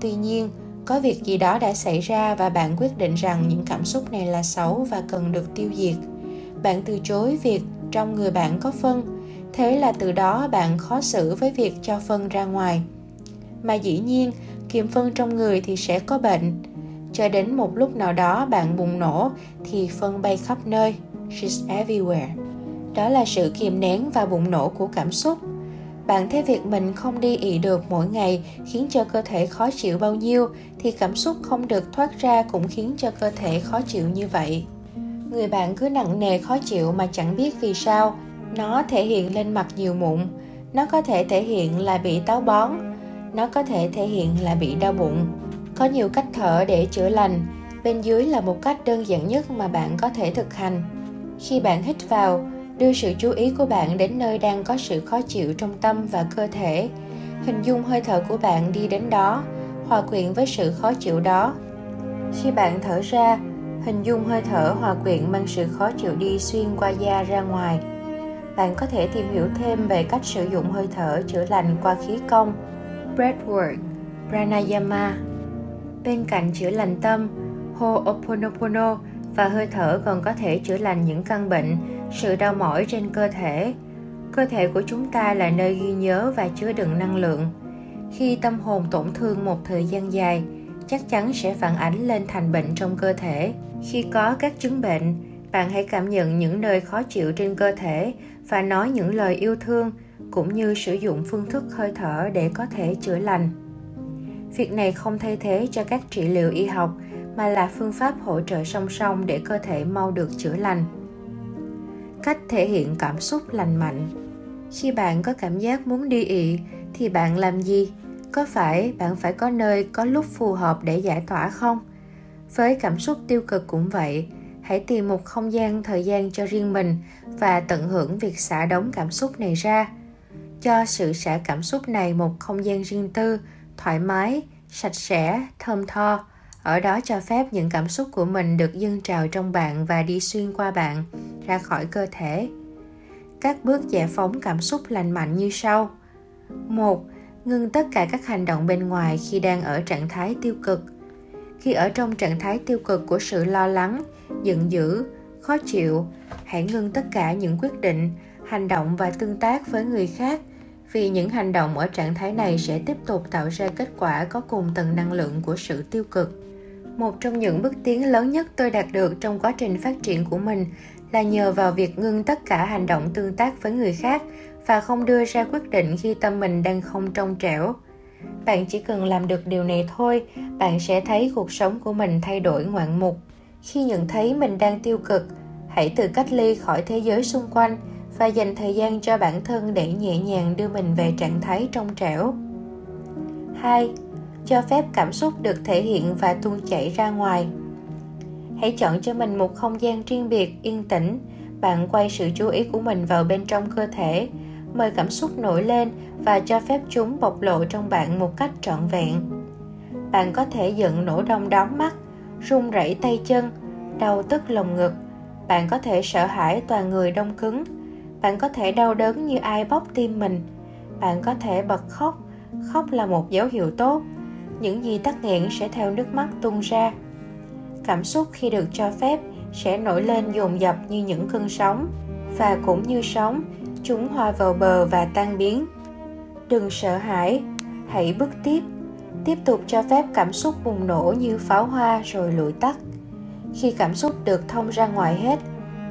S2: Tuy nhiên, có việc gì đó đã xảy ra và bạn quyết định rằng những cảm xúc này là xấu và cần được tiêu diệt bạn từ chối việc trong người bạn có phân. Thế là từ đó bạn khó xử với việc cho phân ra ngoài. Mà dĩ nhiên kiềm phân trong người thì sẽ có bệnh. Cho đến một lúc nào đó bạn bùng nổ thì phân bay khắp nơi. She's everywhere. Đó là sự kiềm nén và bùng nổ của cảm xúc. Bạn thấy việc mình không đi ị được mỗi ngày khiến cho cơ thể khó chịu bao nhiêu thì cảm xúc không được thoát ra cũng khiến cho cơ thể khó chịu như vậy người bạn cứ nặng nề khó chịu mà chẳng biết vì sao. Nó thể hiện lên mặt nhiều mụn. Nó có thể thể hiện là bị táo bón. Nó có thể thể hiện là bị đau bụng. Có nhiều cách thở để chữa lành. Bên dưới là một cách đơn giản nhất mà bạn có thể thực hành. Khi bạn hít vào, đưa sự chú ý của bạn đến nơi đang có sự khó chịu trong tâm và cơ thể. Hình dung hơi thở của bạn đi đến đó, hòa quyện với sự khó chịu đó. Khi bạn thở ra hình dung hơi thở hòa quyện mang sự khó chịu đi xuyên qua da ra ngoài. Bạn có thể tìm hiểu thêm về cách sử dụng hơi thở chữa lành qua khí công, breathwork, pranayama. Bên cạnh chữa lành tâm, ho'oponopono và hơi thở còn có thể chữa lành những căn bệnh, sự đau mỏi trên cơ thể. Cơ thể của chúng ta là nơi ghi nhớ và chứa đựng năng lượng. Khi tâm hồn tổn thương một thời gian dài, chắc chắn sẽ phản ánh lên thành bệnh trong cơ thể khi có các chứng bệnh, bạn hãy cảm nhận những nơi khó chịu trên cơ thể và nói những lời yêu thương cũng như sử dụng phương thức hơi thở để có thể chữa lành. Việc này không thay thế cho các trị liệu y học mà là phương pháp hỗ trợ song song để cơ thể mau được chữa lành. Cách thể hiện cảm xúc lành mạnh. Khi bạn có cảm giác muốn đi ị, thì bạn làm gì? Có phải bạn phải có nơi có lúc phù hợp để giải tỏa không? Với cảm xúc tiêu cực cũng vậy, hãy tìm một không gian thời gian cho riêng mình và tận hưởng việc xả đóng cảm xúc này ra. Cho sự xả cảm xúc này một không gian riêng tư, thoải mái, sạch sẽ, thơm tho. Ở đó cho phép những cảm xúc của mình được dâng trào trong bạn và đi xuyên qua bạn, ra khỏi cơ thể. Các bước giải phóng cảm xúc lành mạnh như sau. Một, ngưng tất cả các hành động bên ngoài khi đang ở trạng thái tiêu cực khi ở trong trạng thái tiêu cực của sự lo lắng, giận dữ, khó chịu, hãy ngưng tất cả những quyết định, hành động và tương tác với người khác, vì những hành động ở trạng thái này sẽ tiếp tục tạo ra kết quả có cùng tầng năng lượng của sự tiêu cực. Một trong những bước tiến lớn nhất tôi đạt được trong quá trình phát triển của mình là nhờ vào việc ngưng tất cả hành động tương tác với người khác và không đưa ra quyết định khi tâm mình đang không trong trẻo bạn chỉ cần làm được điều này thôi, bạn sẽ thấy cuộc sống của mình thay đổi ngoạn mục. Khi nhận thấy mình đang tiêu cực, hãy tự cách ly khỏi thế giới xung quanh và dành thời gian cho bản thân để nhẹ nhàng đưa mình về trạng thái trong trẻo. 2 cho phép cảm xúc được thể hiện và tuôn chảy ra ngoài. Hãy chọn cho mình một không gian riêng biệt, yên tĩnh. Bạn quay sự chú ý của mình vào bên trong cơ thể mời cảm xúc nổi lên và cho phép chúng bộc lộ trong bạn một cách trọn vẹn. Bạn có thể giận nổ đông đón mắt, run rẩy tay chân, đau tức lồng ngực. Bạn có thể sợ hãi toàn người đông cứng. Bạn có thể đau đớn như ai bóp tim mình. Bạn có thể bật khóc. Khóc là một dấu hiệu tốt. Những gì tắc nghẽn sẽ theo nước mắt tung ra. Cảm xúc khi được cho phép sẽ nổi lên dồn dập như những cơn sóng và cũng như sóng chúng hòa vào bờ và tan biến. Đừng sợ hãi, hãy bước tiếp. Tiếp tục cho phép cảm xúc bùng nổ như pháo hoa rồi lụi tắt. Khi cảm xúc được thông ra ngoài hết,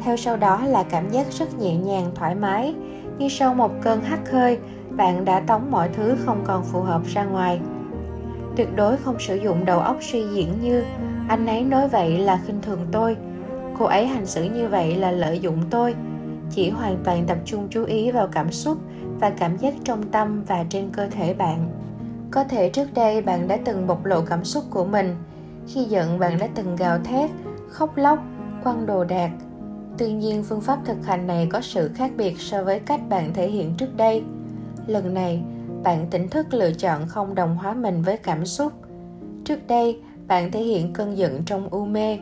S2: theo sau đó là cảm giác rất nhẹ nhàng, thoải mái. Như sau một cơn hắt hơi, bạn đã tống mọi thứ không còn phù hợp ra ngoài. Tuyệt đối không sử dụng đầu óc suy diễn như, anh ấy nói vậy là khinh thường tôi. Cô ấy hành xử như vậy là lợi dụng tôi chỉ hoàn toàn tập trung chú ý vào cảm xúc và cảm giác trong tâm và trên cơ thể bạn. Có thể trước đây bạn đã từng bộc lộ cảm xúc của mình. Khi giận, bạn đã từng gào thét, khóc lóc, quăng đồ đạc. Tuy nhiên, phương pháp thực hành này có sự khác biệt so với cách bạn thể hiện trước đây. Lần này, bạn tỉnh thức lựa chọn không đồng hóa mình với cảm xúc. Trước đây, bạn thể hiện cơn giận trong u mê.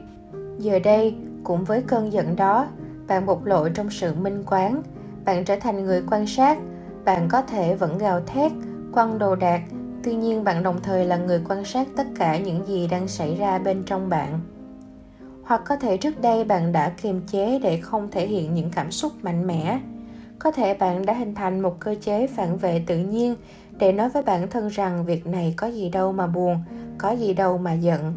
S2: Giờ đây, cũng với cơn giận đó bạn bộc lộ trong sự minh quán bạn trở thành người quan sát. Bạn có thể vẫn gào thét, quăng đồ đạc. Tuy nhiên, bạn đồng thời là người quan sát tất cả những gì đang xảy ra bên trong bạn. Hoặc có thể trước đây bạn đã kiềm chế để không thể hiện những cảm xúc mạnh mẽ. Có thể bạn đã hình thành một cơ chế phản vệ tự nhiên để nói với bản thân rằng việc này có gì đâu mà buồn, có gì đâu mà giận.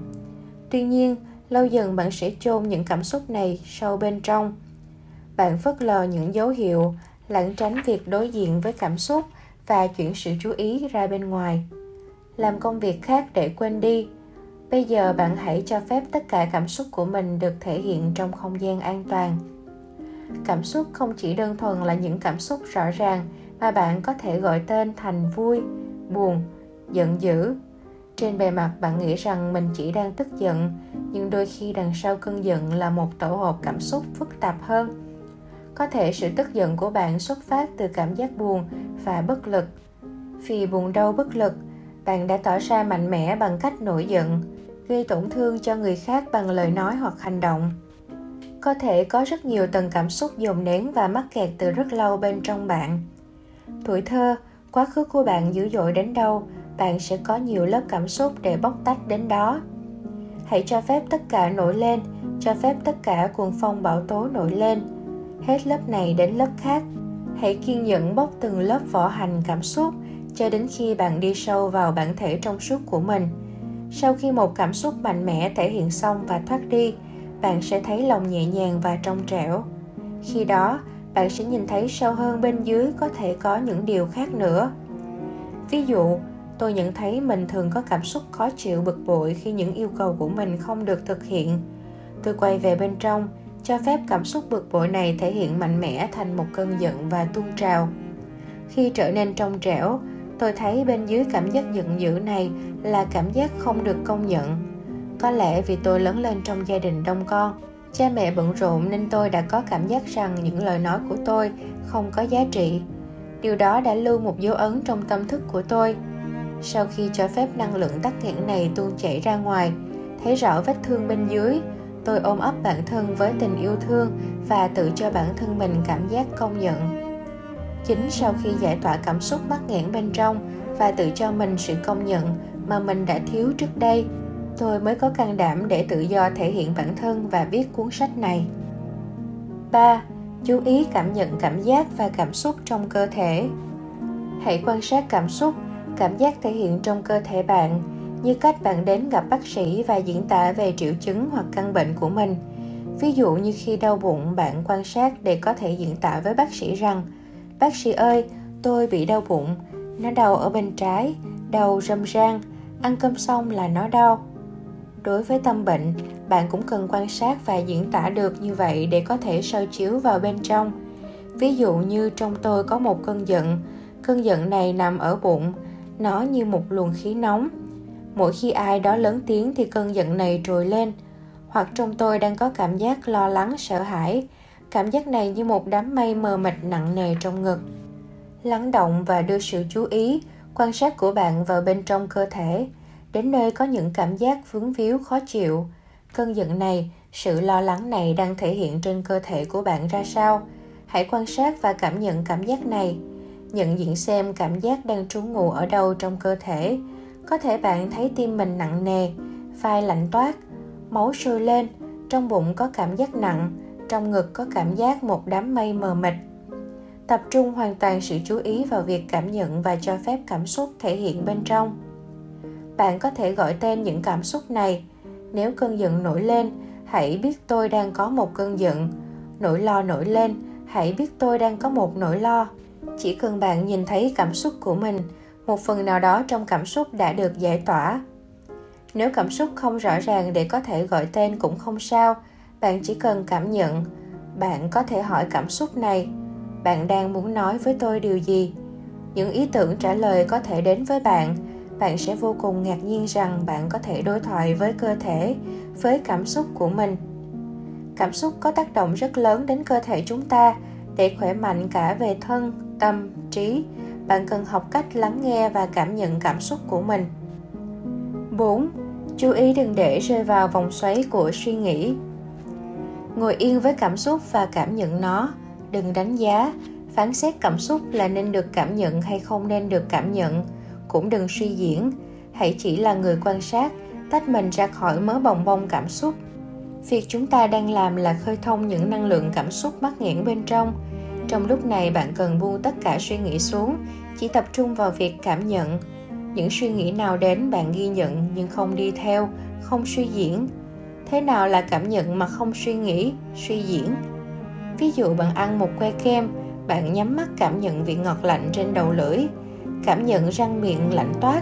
S2: Tuy nhiên, lâu dần bạn sẽ chôn những cảm xúc này sâu bên trong bạn phớt lờ những dấu hiệu, lẩn tránh việc đối diện với cảm xúc và chuyển sự chú ý ra bên ngoài. Làm công việc khác để quên đi. Bây giờ bạn hãy cho phép tất cả cảm xúc của mình được thể hiện trong không gian an toàn. Cảm xúc không chỉ đơn thuần là những cảm xúc rõ ràng mà bạn có thể gọi tên thành vui, buồn, giận dữ. Trên bề mặt bạn nghĩ rằng mình chỉ đang tức giận, nhưng đôi khi đằng sau cơn giận là một tổ hợp cảm xúc phức tạp hơn có thể sự tức giận của bạn xuất phát từ cảm giác buồn và bất lực. Vì buồn đau bất lực, bạn đã tỏ ra mạnh mẽ bằng cách nổi giận, gây tổn thương cho người khác bằng lời nói hoặc hành động. Có thể có rất nhiều tầng cảm xúc dồn nén và mắc kẹt từ rất lâu bên trong bạn. Tuổi thơ, quá khứ của bạn dữ dội đến đâu, bạn sẽ có nhiều lớp cảm xúc để bóc tách đến đó. Hãy cho phép tất cả nổi lên, cho phép tất cả cuồng phong bão tố nổi lên hết lớp này đến lớp khác. Hãy kiên nhẫn bóc từng lớp vỏ hành cảm xúc cho đến khi bạn đi sâu vào bản thể trong suốt của mình. Sau khi một cảm xúc mạnh mẽ thể hiện xong và thoát đi, bạn sẽ thấy lòng nhẹ nhàng và trong trẻo. Khi đó, bạn sẽ nhìn thấy sâu hơn bên dưới có thể có những điều khác nữa. Ví dụ, tôi nhận thấy mình thường có cảm xúc khó chịu bực bội khi những yêu cầu của mình không được thực hiện. Tôi quay về bên trong cho phép cảm xúc bực bội này thể hiện mạnh mẽ thành một cơn giận và tuôn trào. Khi trở nên trong trẻo, tôi thấy bên dưới cảm giác giận dữ này là cảm giác không được công nhận. Có lẽ vì tôi lớn lên trong gia đình đông con, cha mẹ bận rộn nên tôi đã có cảm giác rằng những lời nói của tôi không có giá trị. Điều đó đã lưu một dấu ấn trong tâm thức của tôi. Sau khi cho phép năng lượng tắc nghẽn này tuôn chảy ra ngoài, thấy rõ vết thương bên dưới tôi ôm ấp bản thân với tình yêu thương và tự cho bản thân mình cảm giác công nhận chính sau khi giải tỏa cảm xúc mắc nghẽn bên trong và tự cho mình sự công nhận mà mình đã thiếu trước đây tôi mới có can đảm để tự do thể hiện bản thân và viết cuốn sách này 3. Chú ý cảm nhận cảm giác và cảm xúc trong cơ thể. Hãy quan sát cảm xúc, cảm giác thể hiện trong cơ thể bạn như cách bạn đến gặp bác sĩ và diễn tả về triệu chứng hoặc căn bệnh của mình. Ví dụ như khi đau bụng, bạn quan sát để có thể diễn tả với bác sĩ rằng Bác sĩ ơi, tôi bị đau bụng, nó đau ở bên trái, đau râm ran, ăn cơm xong là nó đau. Đối với tâm bệnh, bạn cũng cần quan sát và diễn tả được như vậy để có thể soi chiếu vào bên trong. Ví dụ như trong tôi có một cơn giận, cơn giận này nằm ở bụng, nó như một luồng khí nóng. Mỗi khi ai đó lớn tiếng thì cơn giận này trồi lên, hoặc trong tôi đang có cảm giác lo lắng sợ hãi, cảm giác này như một đám mây mờ mịt nặng nề trong ngực. Lắng động và đưa sự chú ý quan sát của bạn vào bên trong cơ thể. Đến nơi có những cảm giác vướng víu khó chịu. Cơn giận này sự lo lắng này đang thể hiện trên cơ thể của bạn ra sao? Hãy quan sát và cảm nhận cảm giác này. Nhận diện xem cảm giác đang trú ngụ ở đâu trong cơ thể có thể bạn thấy tim mình nặng nề, vai lạnh toát, máu sôi lên, trong bụng có cảm giác nặng, trong ngực có cảm giác một đám mây mờ mịt. Tập trung hoàn toàn sự chú ý vào việc cảm nhận và cho phép cảm xúc thể hiện bên trong. Bạn có thể gọi tên những cảm xúc này. Nếu cơn giận nổi lên, hãy biết tôi đang có một cơn giận. Nỗi lo nổi lên, hãy biết tôi đang có một nỗi lo. Chỉ cần bạn nhìn thấy cảm xúc của mình một phần nào đó trong cảm xúc đã được giải tỏa. Nếu cảm xúc không rõ ràng để có thể gọi tên cũng không sao. Bạn chỉ cần cảm nhận. Bạn có thể hỏi cảm xúc này, bạn đang muốn nói với tôi điều gì? Những ý tưởng trả lời có thể đến với bạn. Bạn sẽ vô cùng ngạc nhiên rằng bạn có thể đối thoại với cơ thể, với cảm xúc của mình. Cảm xúc có tác động rất lớn đến cơ thể chúng ta, để khỏe mạnh cả về thân, tâm, trí bạn cần học cách lắng nghe và cảm nhận cảm xúc của mình 4. Chú ý đừng để rơi vào vòng xoáy của suy nghĩ. Ngồi yên với cảm xúc và cảm nhận nó, đừng đánh giá, phán xét cảm xúc là nên được cảm nhận hay không nên được cảm nhận, cũng đừng suy diễn, hãy chỉ là người quan sát, tách mình ra khỏi mớ bồng bông cảm xúc. Việc chúng ta đang làm là khơi thông những năng lượng cảm xúc mắc nghẽn bên trong. Trong lúc này bạn cần buông tất cả suy nghĩ xuống, chỉ tập trung vào việc cảm nhận, những suy nghĩ nào đến bạn ghi nhận nhưng không đi theo không suy diễn. Thế nào là cảm nhận mà không suy nghĩ suy diễn? Ví dụ bạn ăn một que kem bạn nhắm mắt cảm nhận vị ngọt lạnh trên đầu lưỡi. Cảm nhận răng miệng lạnh toát.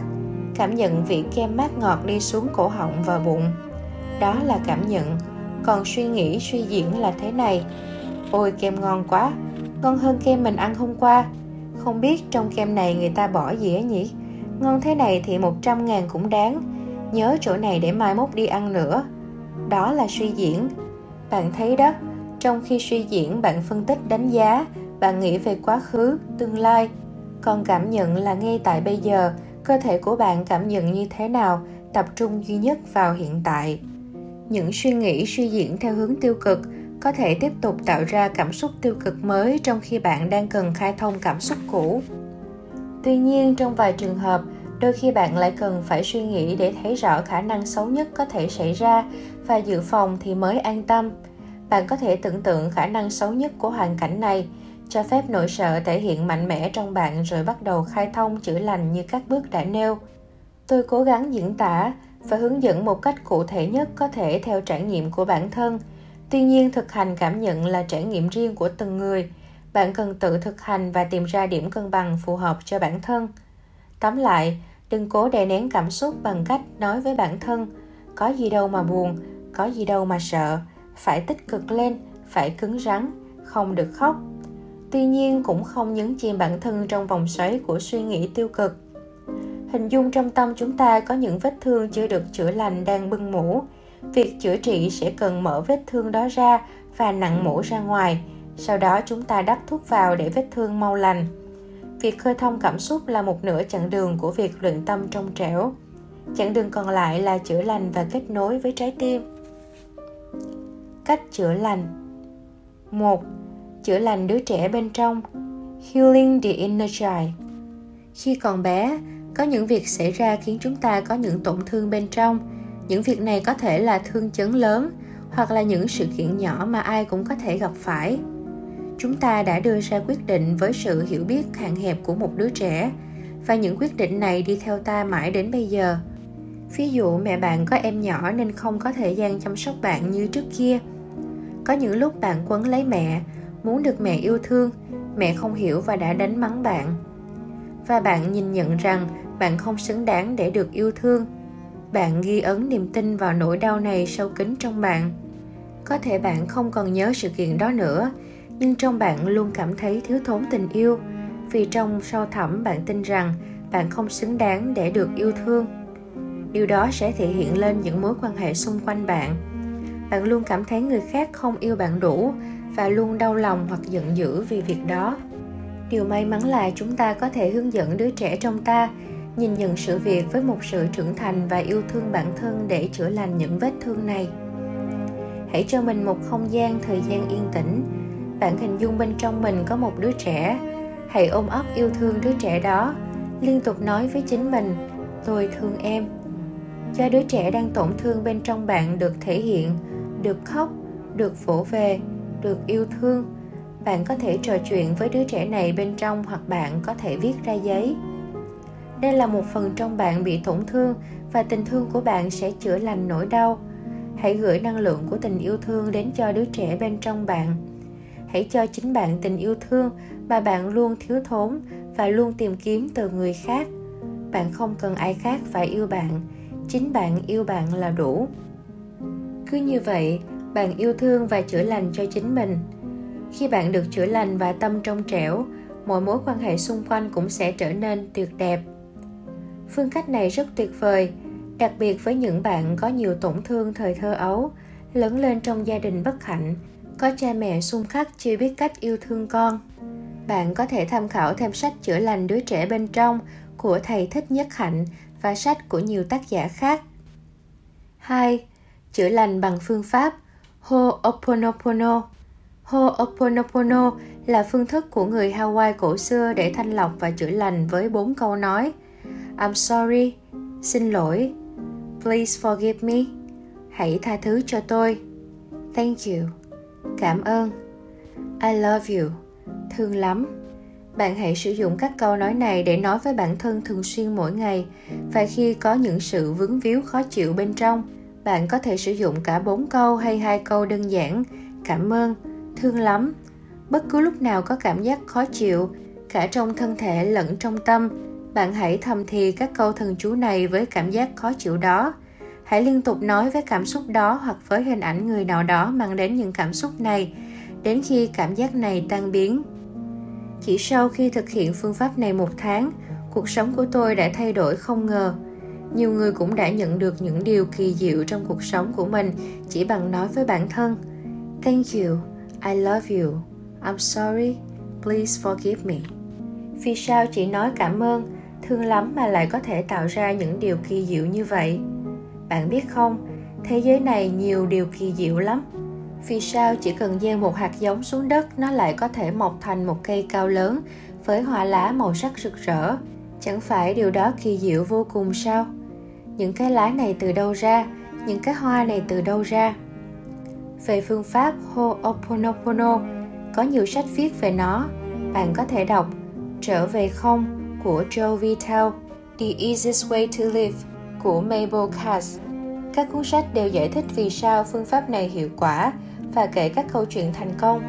S2: Cảm nhận vị kem mát ngọt đi xuống cổ họng và bụng. Đó là cảm nhận. Còn suy nghĩ suy diễn là thế này. Ôi kem ngon quá ngon hơn kem mình ăn hôm qua. Không biết trong kem này người ta bỏ gì ấy nhỉ? Ngon thế này thì 100 ngàn cũng đáng. Nhớ chỗ này để mai mốt đi ăn nữa. Đó là suy diễn. Bạn thấy đó, trong khi suy diễn bạn phân tích đánh giá, bạn nghĩ về quá khứ, tương lai. Còn cảm nhận là ngay tại bây giờ, cơ thể của bạn cảm nhận như thế nào, tập trung duy nhất vào hiện tại. Những suy nghĩ suy diễn theo hướng tiêu cực có thể tiếp tục tạo ra cảm xúc tiêu cực mới trong khi bạn đang cần khai thông cảm xúc cũ. Tuy nhiên, trong vài trường hợp, đôi khi bạn lại cần phải suy nghĩ để thấy rõ khả năng xấu nhất có thể xảy ra và dự phòng thì mới an tâm. Bạn có thể tưởng tượng khả năng xấu nhất của hoàn cảnh này, cho phép nỗi sợ thể hiện mạnh mẽ trong bạn rồi bắt đầu khai thông chữa lành như các bước đã nêu. Tôi cố gắng diễn tả và hướng dẫn một cách cụ thể nhất có thể theo trải nghiệm của bản thân tuy nhiên, thực hành cảm nhận là trải nghiệm riêng của từng người. Bạn cần tự thực hành và tìm ra điểm cân bằng phù hợp cho bản thân. Tóm lại, đừng cố đè nén cảm xúc bằng cách nói với bản thân, có gì đâu mà buồn, có gì đâu mà sợ, phải tích cực lên, phải cứng rắn, không được khóc. Tuy nhiên, cũng không nhấn chìm bản thân trong vòng xoáy của suy nghĩ tiêu cực. Hình dung trong tâm chúng ta có những vết thương chưa được chữa lành đang bưng mũ việc chữa trị sẽ cần mở vết thương đó ra và nặng mũ ra ngoài. Sau đó chúng ta đắp thuốc vào để vết thương mau lành. Việc khơi thông cảm xúc là một nửa chặng đường của việc luyện tâm trong trẻo. Chặng đường còn lại là chữa lành và kết nối với trái tim. Cách chữa lành. Một, chữa lành đứa trẻ bên trong. Healing the inner child. Khi còn bé, có những việc xảy ra khiến chúng ta có những tổn thương bên trong những việc này có thể là thương chấn lớn, hoặc là những sự kiện nhỏ mà ai cũng có thể gặp phải. Chúng ta đã đưa ra quyết định với sự hiểu biết hạn hẹp của một đứa trẻ, và những quyết định này đi theo ta mãi đến bây giờ. Ví dụ, mẹ bạn có em nhỏ nên không có thời gian chăm sóc bạn như trước kia. Có những lúc bạn quấn lấy mẹ, muốn được mẹ yêu thương, mẹ không hiểu và đã đánh mắng bạn. Và bạn nhìn nhận rằng bạn không xứng đáng để được yêu thương bạn ghi ấn niềm tin vào nỗi đau này sâu kín trong bạn. Có thể bạn không còn nhớ sự kiện đó nữa, nhưng trong bạn luôn cảm thấy thiếu thốn tình yêu, vì trong sâu thẳm bạn tin rằng bạn không xứng đáng để được yêu thương. Điều đó sẽ thể hiện lên những mối quan hệ xung quanh bạn. Bạn luôn cảm thấy người khác không yêu bạn đủ và luôn đau lòng hoặc giận dữ vì việc đó. Điều may mắn là chúng ta có thể hướng dẫn đứa trẻ trong ta nhìn nhận sự việc với một sự trưởng thành và yêu thương bản thân để chữa lành những vết thương này. Hãy cho mình một không gian thời gian yên tĩnh. Bạn hình dung bên trong mình có một đứa trẻ. Hãy ôm ấp yêu thương đứa trẻ đó. Liên tục nói với chính mình, tôi thương em. Cho đứa trẻ đang tổn thương bên trong bạn được thể hiện, được khóc, được vỗ về, được yêu thương. Bạn có thể trò chuyện với đứa trẻ này bên trong hoặc bạn có thể viết ra giấy đây là một phần trong bạn bị tổn thương và tình thương của bạn sẽ chữa lành nỗi đau. Hãy gửi năng lượng của tình yêu thương đến cho đứa trẻ bên trong bạn. Hãy cho chính bạn tình yêu thương mà bạn luôn thiếu thốn và luôn tìm kiếm từ người khác. Bạn không cần ai khác phải yêu bạn. Chính bạn yêu bạn là đủ. Cứ như vậy, bạn yêu thương và chữa lành cho chính mình. Khi bạn được chữa lành và tâm trong trẻo, mọi mối quan hệ xung quanh cũng sẽ trở nên tuyệt đẹp phương cách này rất tuyệt vời, đặc biệt với những bạn có nhiều tổn thương thời thơ ấu, lớn lên trong gia đình bất hạnh, có cha mẹ xung khắc chưa biết cách yêu thương con. Bạn có thể tham khảo thêm sách chữa lành đứa trẻ bên trong của thầy thích nhất hạnh và sách của nhiều tác giả khác. 2. Chữa lành bằng phương pháp Ho'oponopono. Ho'oponopono là phương thức của người Hawaii cổ xưa để thanh lọc và chữa lành với bốn câu nói. I'm sorry, xin lỗi, please forgive me, hãy tha thứ cho tôi, thank you, cảm ơn, I love you, thương lắm. Bạn hãy sử dụng các câu nói này để nói với bản thân thường xuyên mỗi ngày. Và khi có những sự vướng víu khó chịu bên trong, bạn có thể sử dụng cả bốn câu hay hai câu đơn giản, cảm ơn, thương lắm. Bất cứ lúc nào có cảm giác khó chịu, cả trong thân thể lẫn trong tâm, bạn hãy thầm thì các câu thần chú này với cảm giác khó chịu đó. Hãy liên tục nói với cảm xúc đó hoặc với hình ảnh người nào đó mang đến những cảm xúc này, đến khi cảm giác này tan biến. Chỉ sau khi thực hiện phương pháp này một tháng, cuộc sống của tôi đã thay đổi không ngờ. Nhiều người cũng đã nhận được những điều kỳ diệu trong cuộc sống của mình chỉ bằng nói với bản thân Thank you, I love you, I'm sorry, please forgive me. Vì sao chỉ nói cảm ơn, thương lắm mà lại có thể tạo ra những điều kỳ diệu như vậy? Bạn biết không, thế giới này nhiều điều kỳ diệu lắm vì sao chỉ cần gieo một hạt giống xuống đất nó lại có thể mọc thành một cây cao lớn với hoa lá màu sắc rực rỡ? Chẳng phải điều đó kỳ diệu vô cùng sao? Những cái lá này từ đâu ra? Những cái hoa này từ đâu ra? Về phương pháp Ho'oponopono, có nhiều sách viết về nó. Bạn có thể đọc Trở về không của Joe Vitale, The Easiest Way to Live của Mabel Cass. Các cuốn sách đều giải thích vì sao phương pháp này hiệu quả và kể các câu chuyện thành công.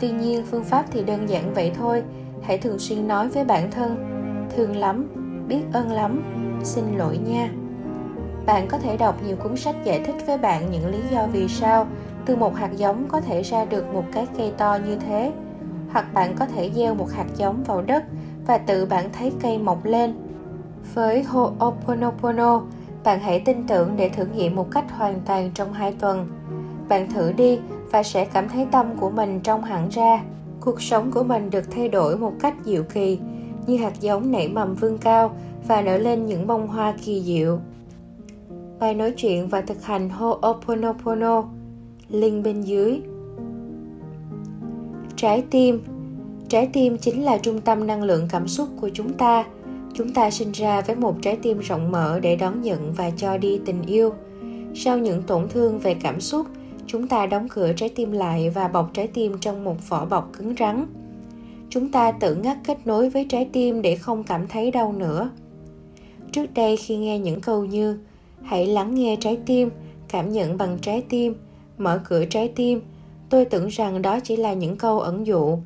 S2: Tuy nhiên, phương pháp thì đơn giản vậy thôi. Hãy thường xuyên nói với bản thân, thương lắm, biết ơn lắm, xin lỗi nha. Bạn có thể đọc nhiều cuốn sách giải thích với bạn những lý do vì sao từ một hạt giống có thể ra được một cái cây to như thế. Hoặc bạn có thể gieo một hạt giống vào đất và tự bạn thấy cây mọc lên. Với Ho'oponopono, bạn hãy tin tưởng để thử nghiệm một cách hoàn toàn trong hai tuần. Bạn thử đi và sẽ cảm thấy tâm của mình trong hẳn ra cuộc sống của mình được thay đổi một cách diệu kỳ như hạt giống nảy mầm vươn cao và nở lên những bông hoa kỳ diệu bài nói chuyện và thực hành Ho'oponopono link bên dưới trái tim trái tim chính là trung tâm năng lượng cảm xúc của chúng ta. Chúng ta sinh ra với một trái tim rộng mở để đón nhận và cho đi tình yêu. Sau những tổn thương về cảm xúc, chúng ta đóng cửa trái tim lại và bọc trái tim trong một vỏ bọc cứng rắn. Chúng ta tự ngắt kết nối với trái tim để không cảm thấy đau nữa. Trước đây khi nghe những câu như, hãy lắng nghe trái tim, cảm nhận bằng trái tim, mở cửa trái tim, tôi tưởng rằng đó chỉ là những câu ẩn dụ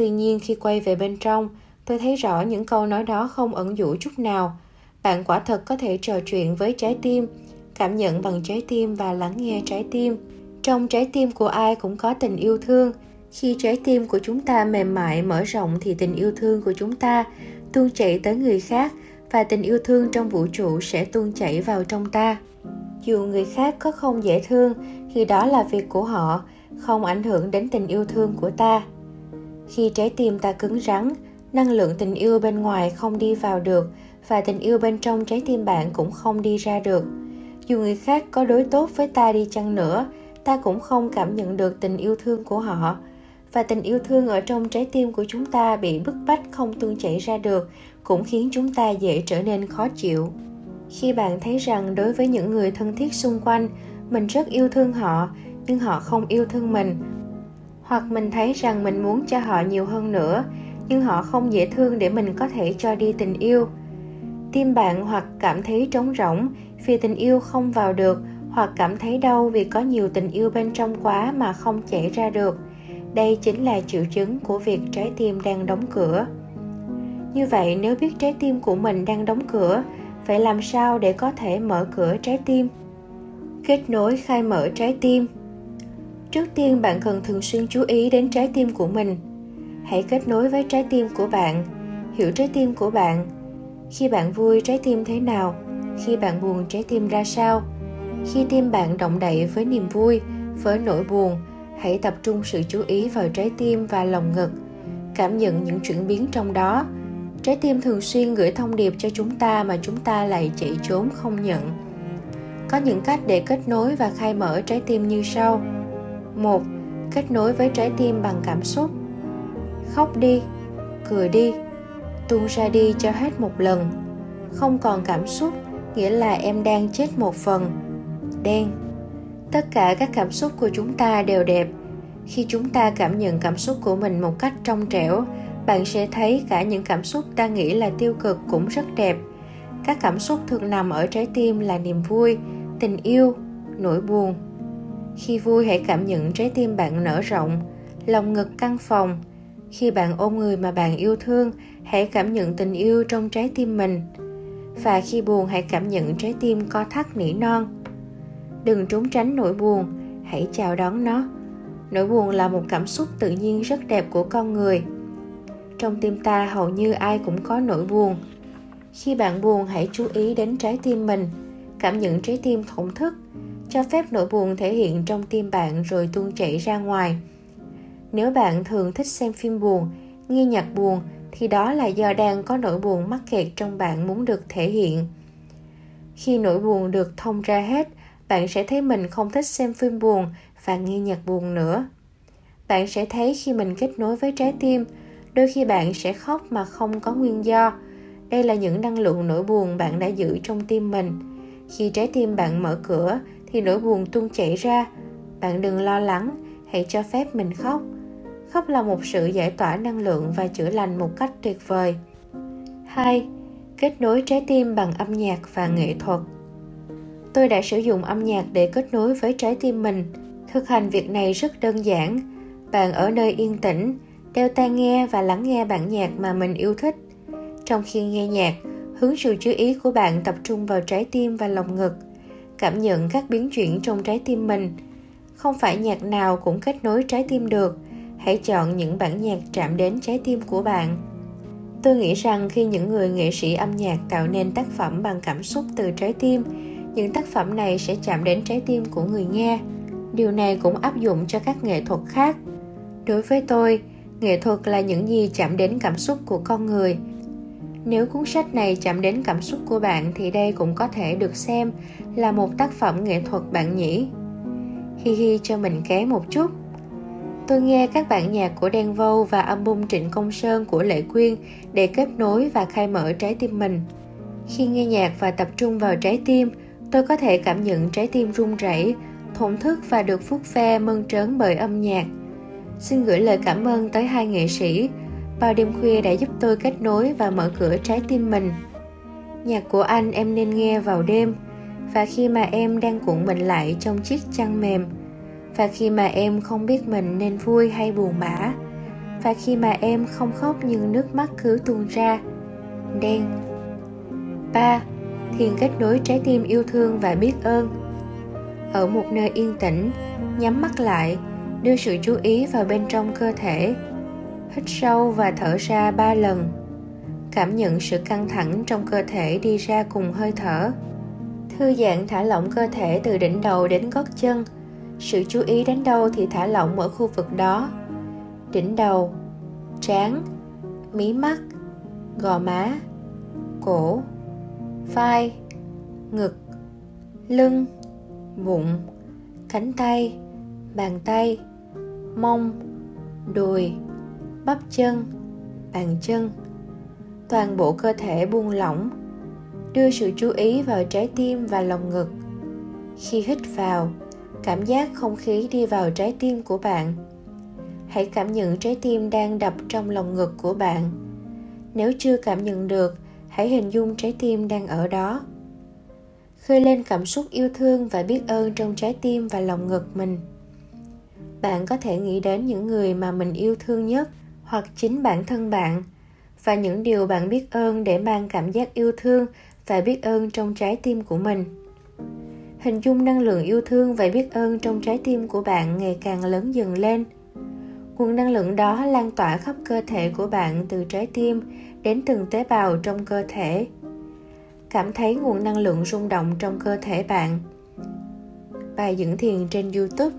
S2: tuy nhiên khi quay về bên trong, tôi thấy rõ những câu nói đó không ẩn dụ chút nào. Bạn quả thật có thể trò chuyện với trái tim, cảm nhận bằng trái tim và lắng nghe trái tim. Trong trái tim của ai cũng có tình yêu thương. Khi trái tim của chúng ta mềm mại, mở rộng thì tình yêu thương của chúng ta tuôn chảy tới người khác và tình yêu thương trong vũ trụ sẽ tuôn chảy vào trong ta. Dù người khác có không dễ thương, thì đó là việc của họ, không ảnh hưởng đến tình yêu thương của ta khi trái tim ta cứng rắn, năng lượng tình yêu bên ngoài không đi vào được và tình yêu bên trong trái tim bạn cũng không đi ra được. Dù người khác có đối tốt với ta đi chăng nữa, ta cũng không cảm nhận được tình yêu thương của họ. Và tình yêu thương ở trong trái tim của chúng ta bị bức bách không tuôn chảy ra được cũng khiến chúng ta dễ trở nên khó chịu. Khi bạn thấy rằng đối với những người thân thiết xung quanh, mình rất yêu thương họ, nhưng họ không yêu thương mình hoặc mình thấy rằng mình muốn cho họ nhiều hơn nữa, nhưng họ không dễ thương để mình có thể cho đi tình yêu. Tim bạn hoặc cảm thấy trống rỗng vì tình yêu không vào được, hoặc cảm thấy đau vì có nhiều tình yêu bên trong quá mà không chảy ra được. Đây chính là triệu chứng của việc trái tim đang đóng cửa. Như vậy, nếu biết trái tim của mình đang đóng cửa phải làm sao để có thể mở cửa trái tim? Kết nối khai mở trái tim trước tiên, bạn cần thường xuyên chú ý đến trái tim của mình. Hãy kết nối với trái tim của bạn, hiểu trái tim của bạn. Khi bạn vui, trái tim thế nào? Khi bạn buồn, trái tim ra sao? Khi tim bạn động đậy với niềm vui, với nỗi buồn, hãy tập trung sự chú ý vào trái tim và lòng ngực. Cảm nhận những chuyển biến trong đó. Trái tim thường xuyên gửi thông điệp cho chúng ta mà chúng ta lại chạy trốn không nhận. Có những cách để kết nối và khai mở trái tim như sau một, kết nối với trái tim bằng cảm xúc. Khóc đi, cười đi, tuôn ra đi cho hết một lần. Không còn cảm xúc, nghĩa là em đang chết một phần. Đen, tất cả các cảm xúc của chúng ta đều đẹp. Khi chúng ta cảm nhận cảm xúc của mình một cách trong trẻo, bạn sẽ thấy cả những cảm xúc ta nghĩ là tiêu cực cũng rất đẹp. Các cảm xúc thường nằm ở trái tim là niềm vui, tình yêu, nỗi buồn khi vui hãy cảm nhận trái tim bạn nở rộng, lòng ngực căng phòng. Khi bạn ôm người mà bạn yêu thương, hãy cảm nhận tình yêu trong trái tim mình. Và khi buồn hãy cảm nhận trái tim co thắt nỉ non. Đừng trốn tránh nỗi buồn, hãy chào đón nó. Nỗi buồn là một cảm xúc tự nhiên rất đẹp của con người. Trong tim ta hầu như ai cũng có nỗi buồn. Khi bạn buồn hãy chú ý đến trái tim mình, cảm nhận trái tim thổn thức cho phép nỗi buồn thể hiện trong tim bạn rồi tuôn chảy ra ngoài. Nếu bạn thường thích xem phim buồn, nghe nhạc buồn, thì đó là do đang có nỗi buồn mắc kẹt trong bạn muốn được thể hiện. Khi nỗi buồn được thông ra hết, bạn sẽ thấy mình không thích xem phim buồn và nghe nhạc buồn nữa. Bạn sẽ thấy khi mình kết nối với trái tim, đôi khi bạn sẽ khóc mà không có nguyên do. Đây là những năng lượng nỗi buồn bạn đã giữ trong tim mình khi trái tim bạn mở cửa thì nỗi buồn tuôn chảy ra bạn đừng lo lắng hãy cho phép mình khóc khóc là một sự giải tỏa năng lượng và chữa lành một cách tuyệt vời 2. Kết nối trái tim bằng âm nhạc và nghệ thuật Tôi đã sử dụng âm nhạc để kết nối với trái tim mình. Thực hành việc này rất đơn giản. Bạn ở nơi yên tĩnh, đeo tai nghe và lắng nghe bản nhạc mà mình yêu thích. Trong khi nghe nhạc, hướng sự chú ý của bạn tập trung vào trái tim và lồng ngực. Cảm nhận các biến chuyển trong trái tim mình. Không phải nhạc nào cũng kết nối trái tim được. Hãy chọn những bản nhạc chạm đến trái tim của bạn. Tôi nghĩ rằng khi những người nghệ sĩ âm nhạc tạo nên tác phẩm bằng cảm xúc từ trái tim, những tác phẩm này sẽ chạm đến trái tim của người nghe điều này cũng áp dụng cho các nghệ thuật khác đối với tôi nghệ thuật là những gì chạm đến cảm xúc của con người nếu cuốn sách này chạm đến cảm xúc của bạn thì đây cũng có thể được xem là một tác phẩm nghệ thuật bạn nhỉ hi hi cho mình ké một chút. Tôi nghe các bản nhạc của Đen Vâu và album Trịnh Công Sơn của Lệ Quyên để kết nối và khai mở trái tim mình. Khi nghe nhạc và tập trung vào trái tim, tôi có thể cảm nhận trái tim run rẩy thổn thức và được phút phe mơn trớn bởi âm nhạc. Xin gửi lời cảm ơn tới hai nghệ sĩ bao đêm khuya đã giúp tôi kết nối và mở cửa trái tim mình. Nhạc của anh em nên nghe vào đêm, và khi mà em đang cuộn mình lại trong chiếc chăn mềm, và khi mà em không biết mình nên vui hay buồn bã, và khi mà em không khóc nhưng nước mắt cứ tuôn ra. Đen. Ba. Thiền kết nối trái tim yêu thương và biết ơn. Ở một nơi yên tĩnh, nhắm mắt lại, đưa sự chú ý vào bên trong cơ thể hít sâu và thở ra ba lần. Cảm nhận sự căng thẳng trong cơ thể đi ra cùng hơi thở. Thư giãn thả lỏng cơ thể từ đỉnh đầu đến gót chân. Sự chú ý đến đâu thì thả lỏng ở khu vực đó. Đỉnh đầu, trán, mí mắt, gò má, cổ, vai, ngực, lưng, bụng, cánh tay, bàn tay, mông, đùi bắp chân, bàn chân. Toàn bộ cơ thể buông lỏng, đưa sự chú ý vào trái tim và lồng ngực. Khi hít vào, cảm giác không khí đi vào trái tim của bạn. Hãy cảm nhận trái tim đang đập trong lồng ngực của bạn. Nếu chưa cảm nhận được, hãy hình dung trái tim đang ở đó. Khơi lên cảm xúc yêu thương và biết ơn trong trái tim và lồng ngực mình. Bạn có thể nghĩ đến những người mà mình yêu thương nhất hoặc chính bản thân bạn. Và những điều bạn biết ơn để mang cảm giác yêu thương và biết ơn trong trái tim của mình. Hình dung năng lượng yêu thương và biết ơn trong trái tim của bạn ngày càng lớn dần lên. Nguồn năng lượng đó lan tỏa khắp cơ thể của bạn từ trái tim đến từng tế bào trong cơ thể. Cảm thấy nguồn năng lượng rung động trong cơ thể bạn. Bài dưỡng thiền trên youtube,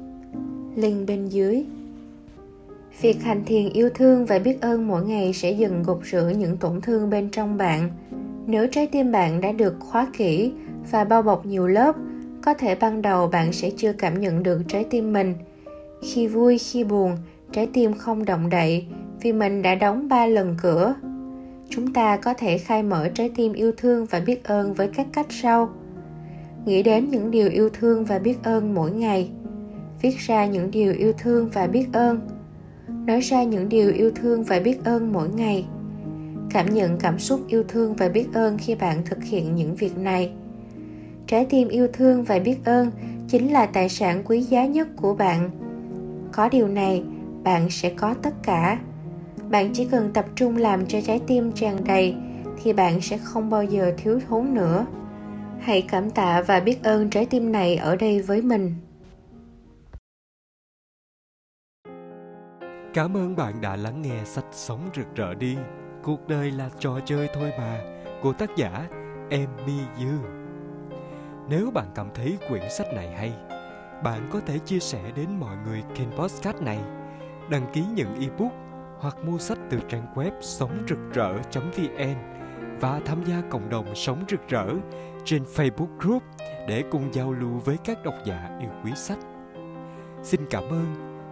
S2: link bên dưới việc hành thiền yêu thương và biết ơn mỗi ngày sẽ dần gột rửa những tổn thương bên trong bạn. Nếu trái tim bạn đã được khóa kỹ và bao bọc nhiều lớp, có thể ban đầu bạn sẽ chưa cảm nhận được trái tim mình. Khi vui, khi buồn, trái tim không động đậy vì mình đã đóng ba lần cửa. Chúng ta có thể khai mở trái tim yêu thương và biết ơn với các cách sau. Nghĩ đến những điều yêu thương và biết ơn mỗi ngày. Viết ra những điều yêu thương và biết ơn nói ra những điều yêu thương và biết ơn mỗi ngày. Cảm nhận cảm xúc yêu thương và biết ơn khi bạn thực hiện những việc này. Trái tim yêu thương và biết ơn chính là tài sản quý giá nhất của bạn. Có điều này, bạn sẽ có tất cả. Bạn chỉ cần tập trung làm cho trái tim tràn đầy thì bạn sẽ không bao giờ thiếu thốn nữa. Hãy cảm tạ và biết ơn trái tim này ở đây với mình.
S1: Cảm ơn bạn đã lắng nghe sách sống rực rỡ đi cuộc đời là trò chơi thôi mà của tác giả Emmy Dư. Nếu bạn cảm thấy quyển sách này hay, bạn có thể chia sẻ đến mọi người kênh podcast này, đăng ký nhận ebook hoặc mua sách từ trang web sống rực rỡ.vn và tham gia cộng đồng sống rực rỡ trên Facebook group để cùng giao lưu với các độc giả yêu quý sách. Xin cảm ơn,